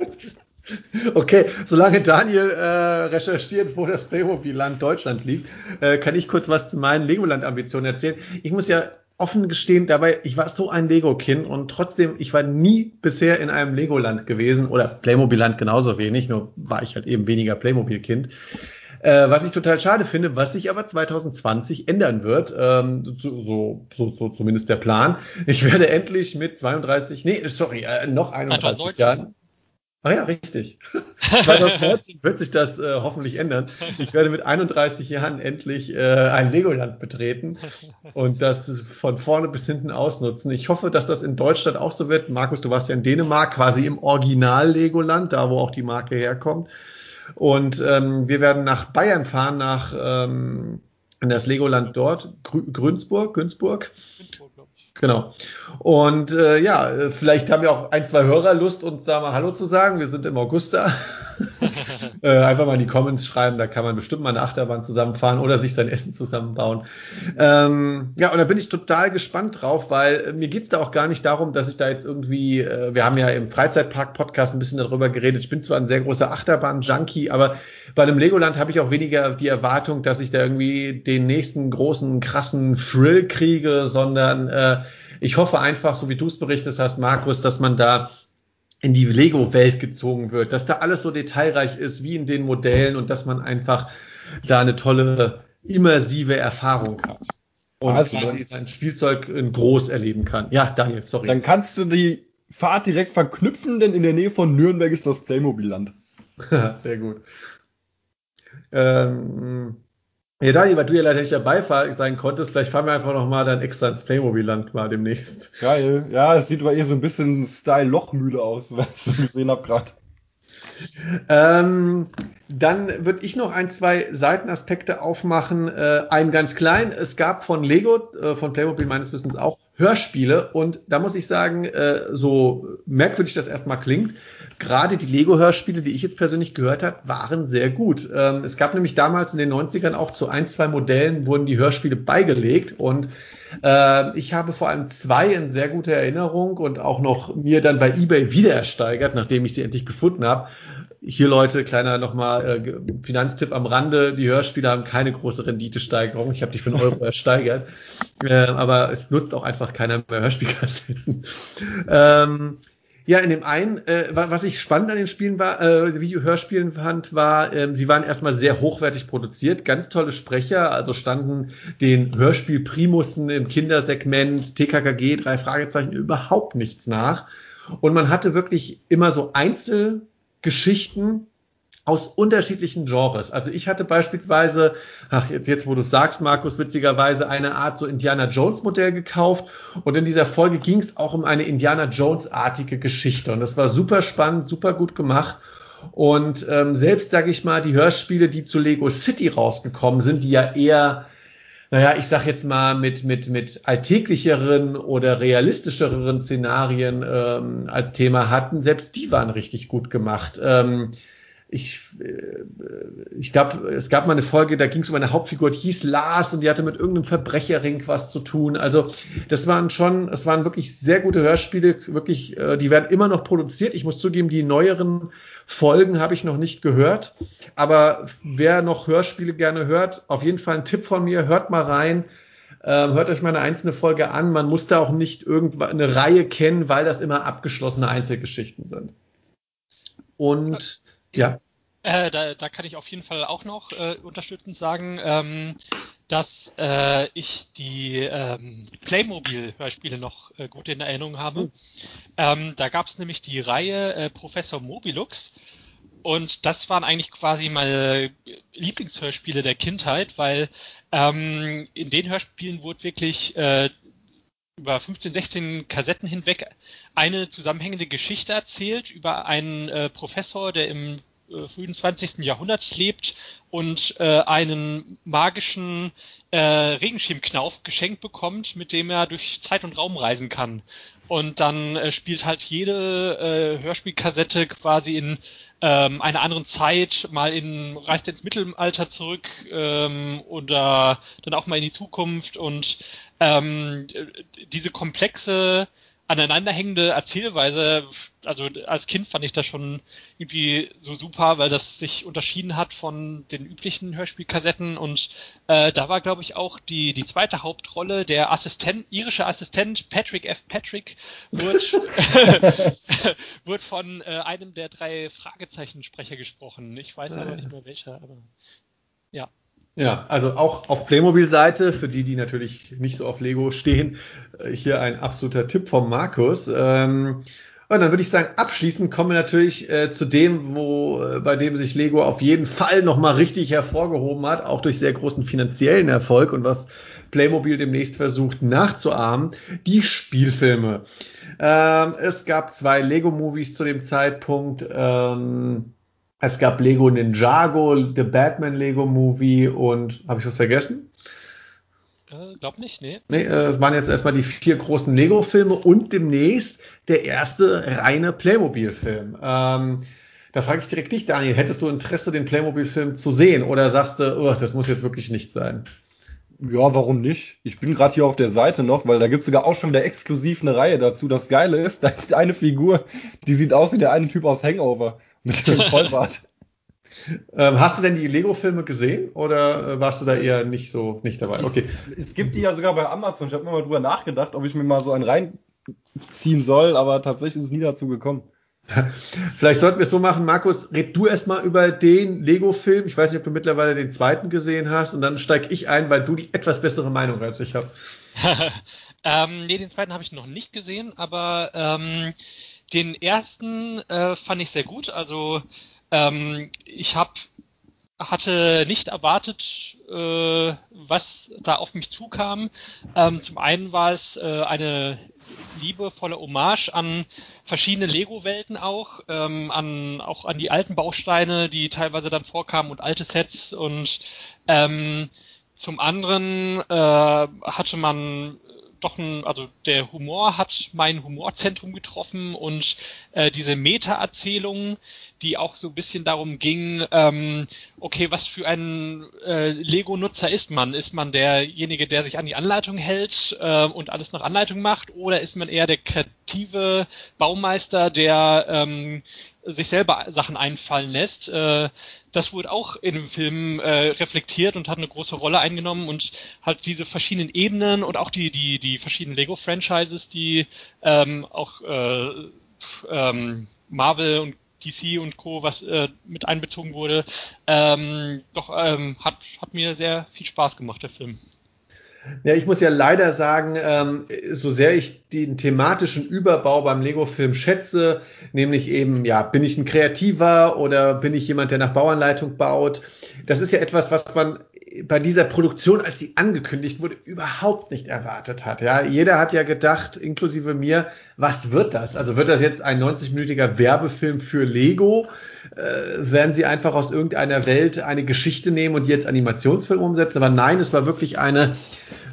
Okay, solange Daniel äh, recherchiert, wo das Playmobil-Land Deutschland liegt, äh, kann ich kurz was zu meinen Legoland-Ambitionen erzählen. Ich muss ja offen gestehen, dabei, ich war so ein Lego-Kind und trotzdem, ich war nie bisher in einem Legoland gewesen oder Playmobil-Land genauso wenig, nur war ich halt eben weniger Playmobil-Kind. Äh, was ich total schade finde, was sich aber 2020 ändern wird, ähm, so, so, so, zumindest der Plan. Ich werde endlich mit 32, nee, sorry, äh, noch 31 Jahren. Ah ja, richtig. 2019 wird sich das äh, hoffentlich ändern. Ich werde mit 31 Jahren endlich äh, ein Legoland betreten und das von vorne bis hinten ausnutzen. Ich hoffe, dass das in Deutschland auch so wird. Markus, du warst ja in Dänemark, quasi im Original Legoland, da wo auch die Marke herkommt. Und ähm, wir werden nach Bayern fahren, nach ähm, in das Legoland dort, Grü Grünsburg, Günzburg. Günzburg Genau. Und äh, ja, vielleicht haben ja auch ein, zwei Hörer Lust, uns da mal Hallo zu sagen. Wir sind im August da. äh, einfach mal in die Comments schreiben, da kann man bestimmt mal eine Achterbahn zusammenfahren oder sich sein Essen zusammenbauen. Ähm, ja, und da bin ich total gespannt drauf, weil äh, mir geht's da auch gar nicht darum, dass ich da jetzt irgendwie, äh, wir haben ja im Freizeitpark-Podcast ein bisschen darüber geredet. Ich bin zwar ein sehr großer Achterbahn-Junkie, aber bei einem Legoland habe ich auch weniger die Erwartung, dass ich da irgendwie den nächsten großen, krassen Thrill kriege, sondern äh, ich hoffe einfach, so wie du es berichtet hast, Markus, dass man da in die Lego-Welt gezogen wird, dass da alles so detailreich ist wie in den Modellen und dass man einfach da eine tolle immersive Erfahrung hat und also, quasi sein Spielzeug in groß erleben kann. Ja, Daniel, sorry. Dann kannst du die Fahrt direkt verknüpfen, denn in der Nähe von Nürnberg ist das Playmobil-Land. Sehr gut. Ähm, ja, Daniel, weil du ja leider nicht dabei sein konntest, vielleicht fahren wir einfach nochmal dann extra ins Playmobil-Land mal demnächst. Geil. Ja, es sieht aber eher so ein bisschen Style Lochmühle aus, was ich gesehen habe gerade. Ähm, dann würde ich noch ein, zwei Seitenaspekte aufmachen. Äh, einen ganz klein. Es gab von Lego, äh, von Playmobil meines Wissens auch Hörspiele. Und da muss ich sagen, äh, so merkwürdig das erstmal klingt, gerade die Lego-Hörspiele, die ich jetzt persönlich gehört habe, waren sehr gut. Ähm, es gab nämlich damals in den 90ern auch zu ein, zwei Modellen wurden die Hörspiele beigelegt und äh, ich habe vor allem zwei in sehr guter Erinnerung und auch noch mir dann bei eBay wieder ersteigert, nachdem ich sie endlich gefunden habe. Hier Leute, kleiner nochmal äh, Finanztipp am Rande, die Hörspiele haben keine große Renditesteigerung. Ich habe die für einen Euro ersteigert. Äh, aber es nutzt auch einfach keiner mehr Hörspielkassetten. ähm, ja, in dem einen, äh, was ich spannend an den Spielen war, äh, Video-Hörspielen fand, war, äh, sie waren erstmal sehr hochwertig produziert, ganz tolle Sprecher, also standen den Hörspiel-Primussen im Kindersegment, TKKG, drei Fragezeichen, überhaupt nichts nach. Und man hatte wirklich immer so Einzelgeschichten, aus unterschiedlichen Genres. Also ich hatte beispielsweise, ach, jetzt, jetzt wo du sagst, Markus, witzigerweise eine Art so Indiana Jones Modell gekauft und in dieser Folge ging es auch um eine Indiana Jones artige Geschichte und das war super spannend, super gut gemacht. Und ähm, selbst, sage ich mal, die Hörspiele, die zu Lego City rausgekommen sind, die ja eher naja, ich sag jetzt mal, mit, mit, mit alltäglicheren oder realistischeren Szenarien ähm, als Thema hatten, selbst die waren richtig gut gemacht. Ähm, ich, äh, ich glaube, es gab mal eine Folge, da ging es um eine Hauptfigur, die hieß Lars und die hatte mit irgendeinem Verbrecherring was zu tun. Also das waren schon, es waren wirklich sehr gute Hörspiele, wirklich, äh, die werden immer noch produziert. Ich muss zugeben, die neueren Folgen habe ich noch nicht gehört. Aber wer noch Hörspiele gerne hört, auf jeden Fall ein Tipp von mir, hört mal rein. Ähm, hört euch mal eine einzelne Folge an. Man muss da auch nicht irgendwann eine Reihe kennen, weil das immer abgeschlossene Einzelgeschichten sind. Und ja. Äh, da, da kann ich auf jeden Fall auch noch äh, unterstützend sagen, ähm, dass äh, ich die ähm, Playmobil-Hörspiele noch äh, gut in Erinnerung habe. Oh. Ähm, da gab es nämlich die Reihe äh, Professor Mobilux. Und das waren eigentlich quasi meine Lieblingshörspiele der Kindheit, weil ähm, in den Hörspielen wurde wirklich äh, über 15, 16 Kassetten hinweg eine zusammenhängende Geschichte erzählt über einen äh, Professor, der im äh, frühen 20. Jahrhundert lebt und äh, einen magischen äh, Regenschirmknauf geschenkt bekommt, mit dem er durch Zeit und Raum reisen kann. Und dann äh, spielt halt jede äh, Hörspielkassette quasi in ähm, einer anderen Zeit, mal in reist ins Mittelalter zurück ähm, oder dann auch mal in die Zukunft und ähm, diese komplexe aneinanderhängende Erzählweise, also als Kind fand ich das schon irgendwie so super, weil das sich unterschieden hat von den üblichen Hörspielkassetten und äh, da war, glaube ich, auch die, die zweite Hauptrolle, der Assistent, irische Assistent Patrick F. Patrick wird, wird von äh, einem der drei Fragezeichensprecher gesprochen. Ich weiß aber nicht mehr welcher, aber ja. Ja, also auch auf Playmobil-Seite, für die, die natürlich nicht so auf Lego stehen, äh, hier ein absoluter Tipp vom Markus. Ähm, Und dann würde ich sagen, abschließend kommen wir natürlich äh, zu dem, wo äh, bei dem sich Lego auf jeden Fall nochmal richtig hervorgehoben hat, auch durch sehr großen finanziellen Erfolg und was Playmobil demnächst versucht nachzuahmen, die Spielfilme. Ähm, es gab zwei Lego-Movies zu dem Zeitpunkt. Ähm, es gab Lego Ninjago, The Batman Lego Movie und habe ich was vergessen? Äh, glaub nicht, nee. Nee, äh, es waren jetzt erstmal die vier großen Lego-Filme und demnächst der erste reine Playmobil-Film. Ähm, da frage ich direkt dich, Daniel, hättest du Interesse, den Playmobil-Film zu sehen oder sagst du, oh, das muss jetzt wirklich nicht sein? Ja, warum nicht? Ich bin gerade hier auf der Seite noch, weil da gibt es sogar auch schon wieder exklusiv eine Reihe dazu. Das Geile ist, da ist eine Figur, die sieht aus wie der eine Typ aus Hangover mit dem Vollbart. Ähm, hast du denn die Lego-Filme gesehen oder äh, warst du da eher nicht so nicht dabei? Okay. Es, es gibt die ja sogar bei Amazon. Ich habe mir mal drüber nachgedacht, ob ich mir mal so einen reinziehen soll, aber tatsächlich ist es nie dazu gekommen. Vielleicht sollten wir es so machen, Markus, red du erstmal über den Lego-Film. Ich weiß nicht, ob du mittlerweile den zweiten gesehen hast und dann steige ich ein, weil du die etwas bessere Meinung als ich habe. ähm, nee, den zweiten habe ich noch nicht gesehen, aber ähm, den ersten äh, fand ich sehr gut. Also ähm, ich habe hatte nicht erwartet, äh, was da auf mich zukam. Ähm, zum einen war es äh, eine liebevolle Hommage an verschiedene Lego-Welten auch, ähm, an, auch an die alten Bausteine, die teilweise dann vorkamen und alte Sets und ähm, zum anderen äh, hatte man doch ein, also der Humor hat mein Humorzentrum getroffen und äh, diese Meta-Erzählung, die auch so ein bisschen darum ging, ähm, okay, was für ein äh, Lego-Nutzer ist man? Ist man derjenige, der sich an die Anleitung hält äh, und alles nach Anleitung macht, oder ist man eher der kreative Baumeister, der ähm, sich selber Sachen einfallen lässt. Äh, das wurde auch in dem Film äh, reflektiert und hat eine große Rolle eingenommen und hat diese verschiedenen Ebenen und auch die, die, die verschiedenen Lego-Franchises, die ähm, auch äh, ähm, Marvel und DC und Co., was mit einbezogen wurde, ähm, doch hat, hat mir sehr viel Spaß gemacht, der Film. Ja, ich muss ja leider sagen, ähm, so sehr ich den thematischen Überbau beim Lego-Film schätze, nämlich eben, ja, bin ich ein Kreativer oder bin ich jemand, der nach Bauanleitung baut? Das ist ja etwas, was man bei dieser Produktion, als sie angekündigt wurde, überhaupt nicht erwartet hat. Ja, jeder hat ja gedacht, inklusive mir, was wird das? Also wird das jetzt ein 90-minütiger Werbefilm für Lego? Äh, werden sie einfach aus irgendeiner Welt eine Geschichte nehmen und jetzt Animationsfilm umsetzen? Aber nein, es war wirklich eine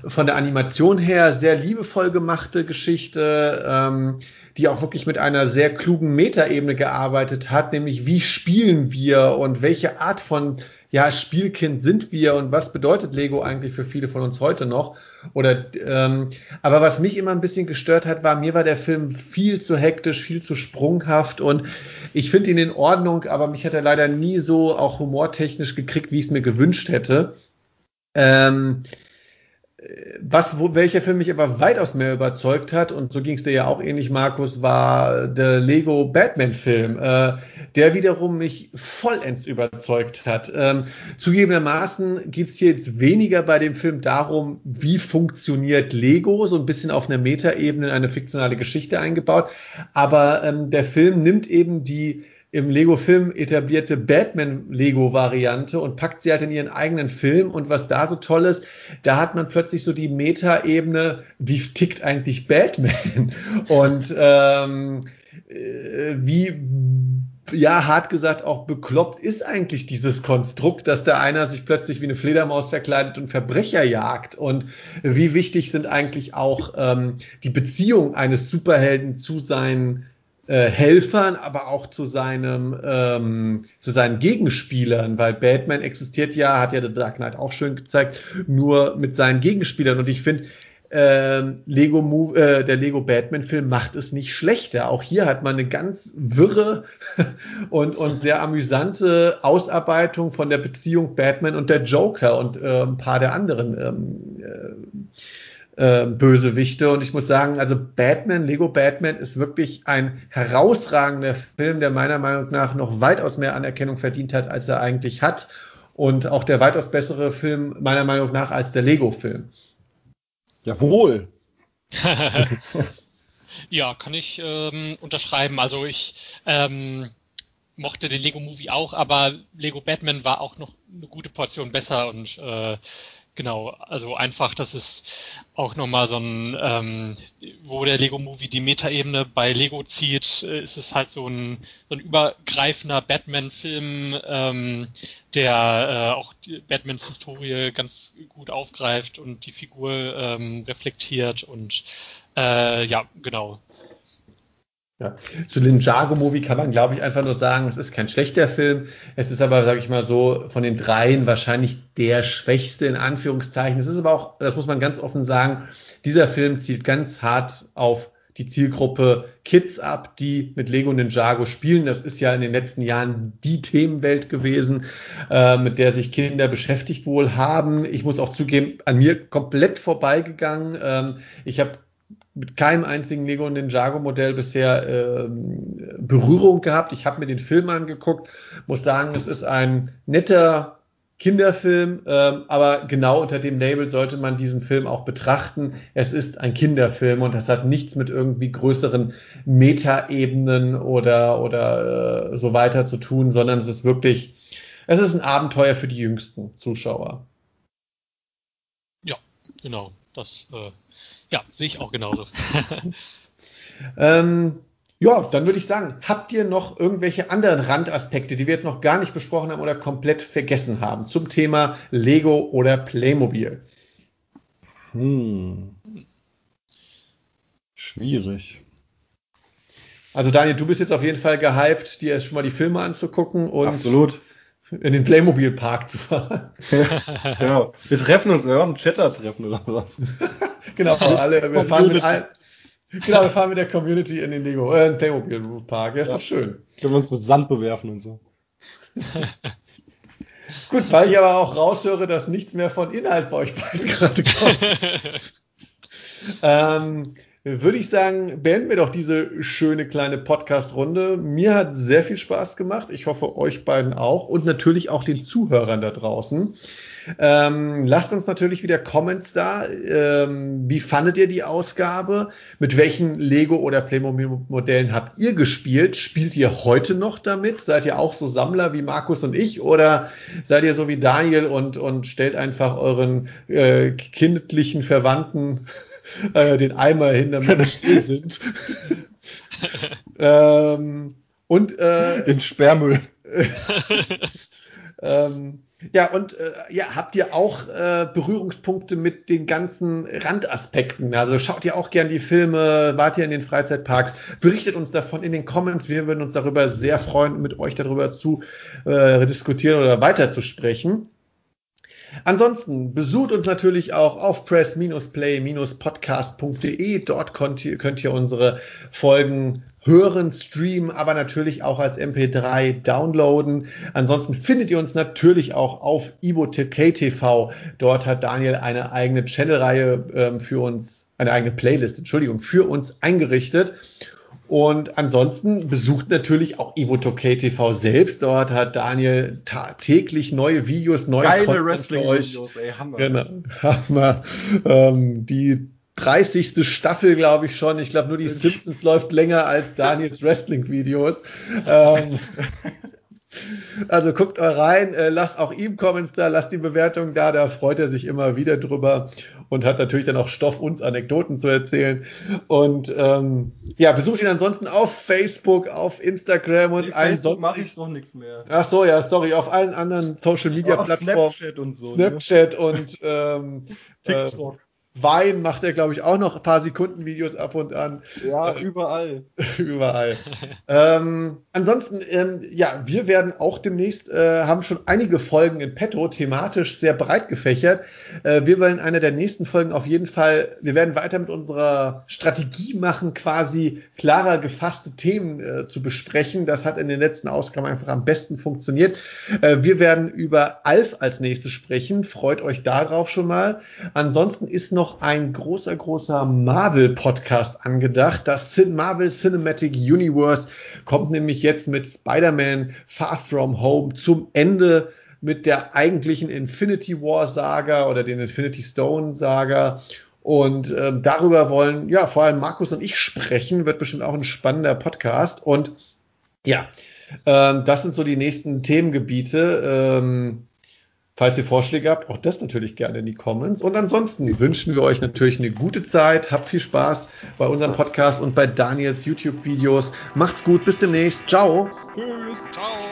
von der Animation her sehr liebevoll gemachte Geschichte. Ähm, die auch wirklich mit einer sehr klugen Metaebene gearbeitet hat, nämlich wie spielen wir und welche Art von ja, Spielkind sind wir und was bedeutet Lego eigentlich für viele von uns heute noch? Oder ähm, aber was mich immer ein bisschen gestört hat, war, mir war der Film viel zu hektisch, viel zu sprunghaft und ich finde ihn in Ordnung, aber mich hat er leider nie so auch humortechnisch gekriegt, wie ich es mir gewünscht hätte. Ähm, was, wo, welcher Film mich aber weitaus mehr überzeugt hat, und so ging es dir ja auch ähnlich, Markus, war der Lego Batman-Film, äh, der wiederum mich vollends überzeugt hat. Ähm, zugegebenermaßen geht es hier jetzt weniger bei dem Film darum, wie funktioniert Lego, so ein bisschen auf einer Metaebene eine fiktionale Geschichte eingebaut, aber ähm, der Film nimmt eben die im Lego-Film etablierte Batman-Lego-Variante und packt sie halt in ihren eigenen Film. Und was da so toll ist, da hat man plötzlich so die Meta-Ebene, wie tickt eigentlich Batman? Und ähm, äh, wie ja, hart gesagt auch bekloppt ist eigentlich dieses Konstrukt, dass da einer sich plötzlich wie eine Fledermaus verkleidet und Verbrecher jagt. Und wie wichtig sind eigentlich auch ähm, die Beziehung eines Superhelden zu seinen äh, Helfern, aber auch zu seinem ähm, zu seinen Gegenspielern, weil Batman existiert ja, hat ja The Dark Knight auch schön gezeigt, nur mit seinen Gegenspielern. Und ich finde, ähm, Lego Move, äh, der Lego Batman Film macht es nicht schlechter. Auch hier hat man eine ganz wirre und, und sehr amüsante Ausarbeitung von der Beziehung Batman und der Joker und äh, ein paar der anderen ähm, äh, äh, Bösewichte. Und ich muss sagen, also Batman, Lego Batman ist wirklich ein herausragender Film, der meiner Meinung nach noch weitaus mehr Anerkennung verdient hat, als er eigentlich hat. Und auch der weitaus bessere Film meiner Meinung nach als der Lego-Film. Jawohl. Ja, kann ich ähm, unterschreiben. Also ich ähm, mochte den Lego Movie auch, aber Lego Batman war auch noch eine gute Portion besser und äh, Genau, also einfach, das ist auch nochmal so ein, ähm, wo der Lego-Movie die Metaebene bei Lego zieht, äh, ist es halt so ein, so ein übergreifender Batman-Film, ähm, der äh, auch Batmans Historie ganz gut aufgreift und die Figur ähm, reflektiert und äh, ja, genau. Ja. Zu dem Ninjago-Movie kann man, glaube ich, einfach nur sagen, es ist kein schlechter Film. Es ist aber, sage ich mal so, von den dreien wahrscheinlich der schwächste in Anführungszeichen. Es ist aber auch, das muss man ganz offen sagen, dieser Film zielt ganz hart auf die Zielgruppe Kids ab, die mit Lego Ninjago spielen. Das ist ja in den letzten Jahren die Themenwelt gewesen, äh, mit der sich Kinder beschäftigt wohl haben. Ich muss auch zugeben, an mir komplett vorbeigegangen. Ähm, ich habe mit keinem einzigen Lego Ninjago Modell bisher ähm, Berührung gehabt. Ich habe mir den Film angeguckt, muss sagen, es ist ein netter Kinderfilm, ähm, aber genau unter dem Label sollte man diesen Film auch betrachten. Es ist ein Kinderfilm und das hat nichts mit irgendwie größeren Metaebenen oder oder äh, so weiter zu tun, sondern es ist wirklich, es ist ein Abenteuer für die jüngsten Zuschauer. Ja, genau. Das äh ja, sehe ich auch genauso. ähm, ja, dann würde ich sagen, habt ihr noch irgendwelche anderen Randaspekte, die wir jetzt noch gar nicht besprochen haben oder komplett vergessen haben zum Thema Lego oder Playmobil? Hm. Schwierig. Also Daniel, du bist jetzt auf jeden Fall gehypt, dir schon mal die Filme anzugucken und Absolut. In den Playmobil Park zu fahren. ja, wir treffen uns, ja, ein Chatter-Treffen oder was. genau, alle, wir fahren mit allen. Genau, wir fahren mit der Community in den Lego, äh, in Playmobil Park. Ja, ist ja. doch schön. Können wir uns mit Sand bewerfen und so. Gut, weil ich aber auch raushöre, dass nichts mehr von Inhalt bei euch beiden gerade kommt. ähm, würde ich sagen, beenden wir doch diese schöne kleine Podcast-Runde. Mir hat sehr viel Spaß gemacht. Ich hoffe, euch beiden auch und natürlich auch den Zuhörern da draußen. Ähm, lasst uns natürlich wieder Comments da. Ähm, wie fandet ihr die Ausgabe? Mit welchen Lego oder Playmobil-Modellen habt ihr gespielt? Spielt ihr heute noch damit? Seid ihr auch so Sammler wie Markus und ich? Oder seid ihr so wie Daniel und, und stellt einfach euren äh, kindlichen Verwandten äh, den Eimer hin, damit sie still sind. ähm, und äh, den Sperrmüll. ähm, ja, und äh, ja, habt ihr auch äh, Berührungspunkte mit den ganzen Randaspekten? Also schaut ihr auch gern die Filme, wart ihr in den Freizeitparks, berichtet uns davon in den Comments. Wir würden uns darüber sehr freuen, mit euch darüber zu äh, diskutieren oder weiterzusprechen. Ansonsten besucht uns natürlich auch auf press-play-podcast.de. Dort könnt ihr, könnt ihr unsere Folgen hören, streamen, aber natürlich auch als MP3 downloaden. Ansonsten findet ihr uns natürlich auch auf IvoTK TV. Dort hat Daniel eine eigene Channelreihe ähm, für uns, eine eigene Playlist, Entschuldigung, für uns eingerichtet. Und ansonsten besucht natürlich auch EvoTok TV selbst. Dort hat Daniel täglich neue Videos, neue Geile Wrestling-Videos, ey, Hammer. Genau, Hammer. Ähm, die 30. Staffel, glaube ich schon. Ich glaube, nur die Simpsons läuft länger als Daniels Wrestling-Videos. Ähm, also guckt mal rein, äh, lasst auch ihm Comments da, lasst die Bewertung da, da freut er sich immer wieder drüber und hat natürlich dann auch Stoff, uns Anekdoten zu erzählen. Und ähm, ja, besucht ihn ansonsten auf Facebook, auf Instagram und allen Facebook mache ich noch nichts mehr. Ach so, ja, sorry, auf allen anderen Social Media Plattformen. Snapchat und so. Ne? Snapchat ne? und ähm, TikTok. Äh, Wein macht er, glaube ich, auch noch ein paar Sekunden Videos ab und an. Ja, äh, überall. überall. ähm, ansonsten, ähm, ja, wir werden auch demnächst, äh, haben schon einige Folgen in petto, thematisch sehr breit gefächert. Äh, wir wollen in einer der nächsten Folgen auf jeden Fall, wir werden weiter mit unserer Strategie machen, quasi klarer gefasste Themen äh, zu besprechen. Das hat in den letzten Ausgaben einfach am besten funktioniert. Äh, wir werden über Alf als nächstes sprechen. Freut euch darauf schon mal. Ansonsten ist noch noch ein großer, großer Marvel-Podcast angedacht. Das Marvel Cinematic Universe kommt nämlich jetzt mit Spider-Man Far From Home zum Ende mit der eigentlichen Infinity War Saga oder den Infinity Stone Saga. Und äh, darüber wollen ja vor allem Markus und ich sprechen. Wird bestimmt auch ein spannender Podcast. Und ja, ähm, das sind so die nächsten Themengebiete. Ähm, Falls ihr Vorschläge habt, auch das natürlich gerne in die Comments. Und ansonsten wünschen wir euch natürlich eine gute Zeit. Habt viel Spaß bei unserem Podcast und bei Daniels YouTube-Videos. Macht's gut, bis demnächst. Ciao. Tschüss. Ciao.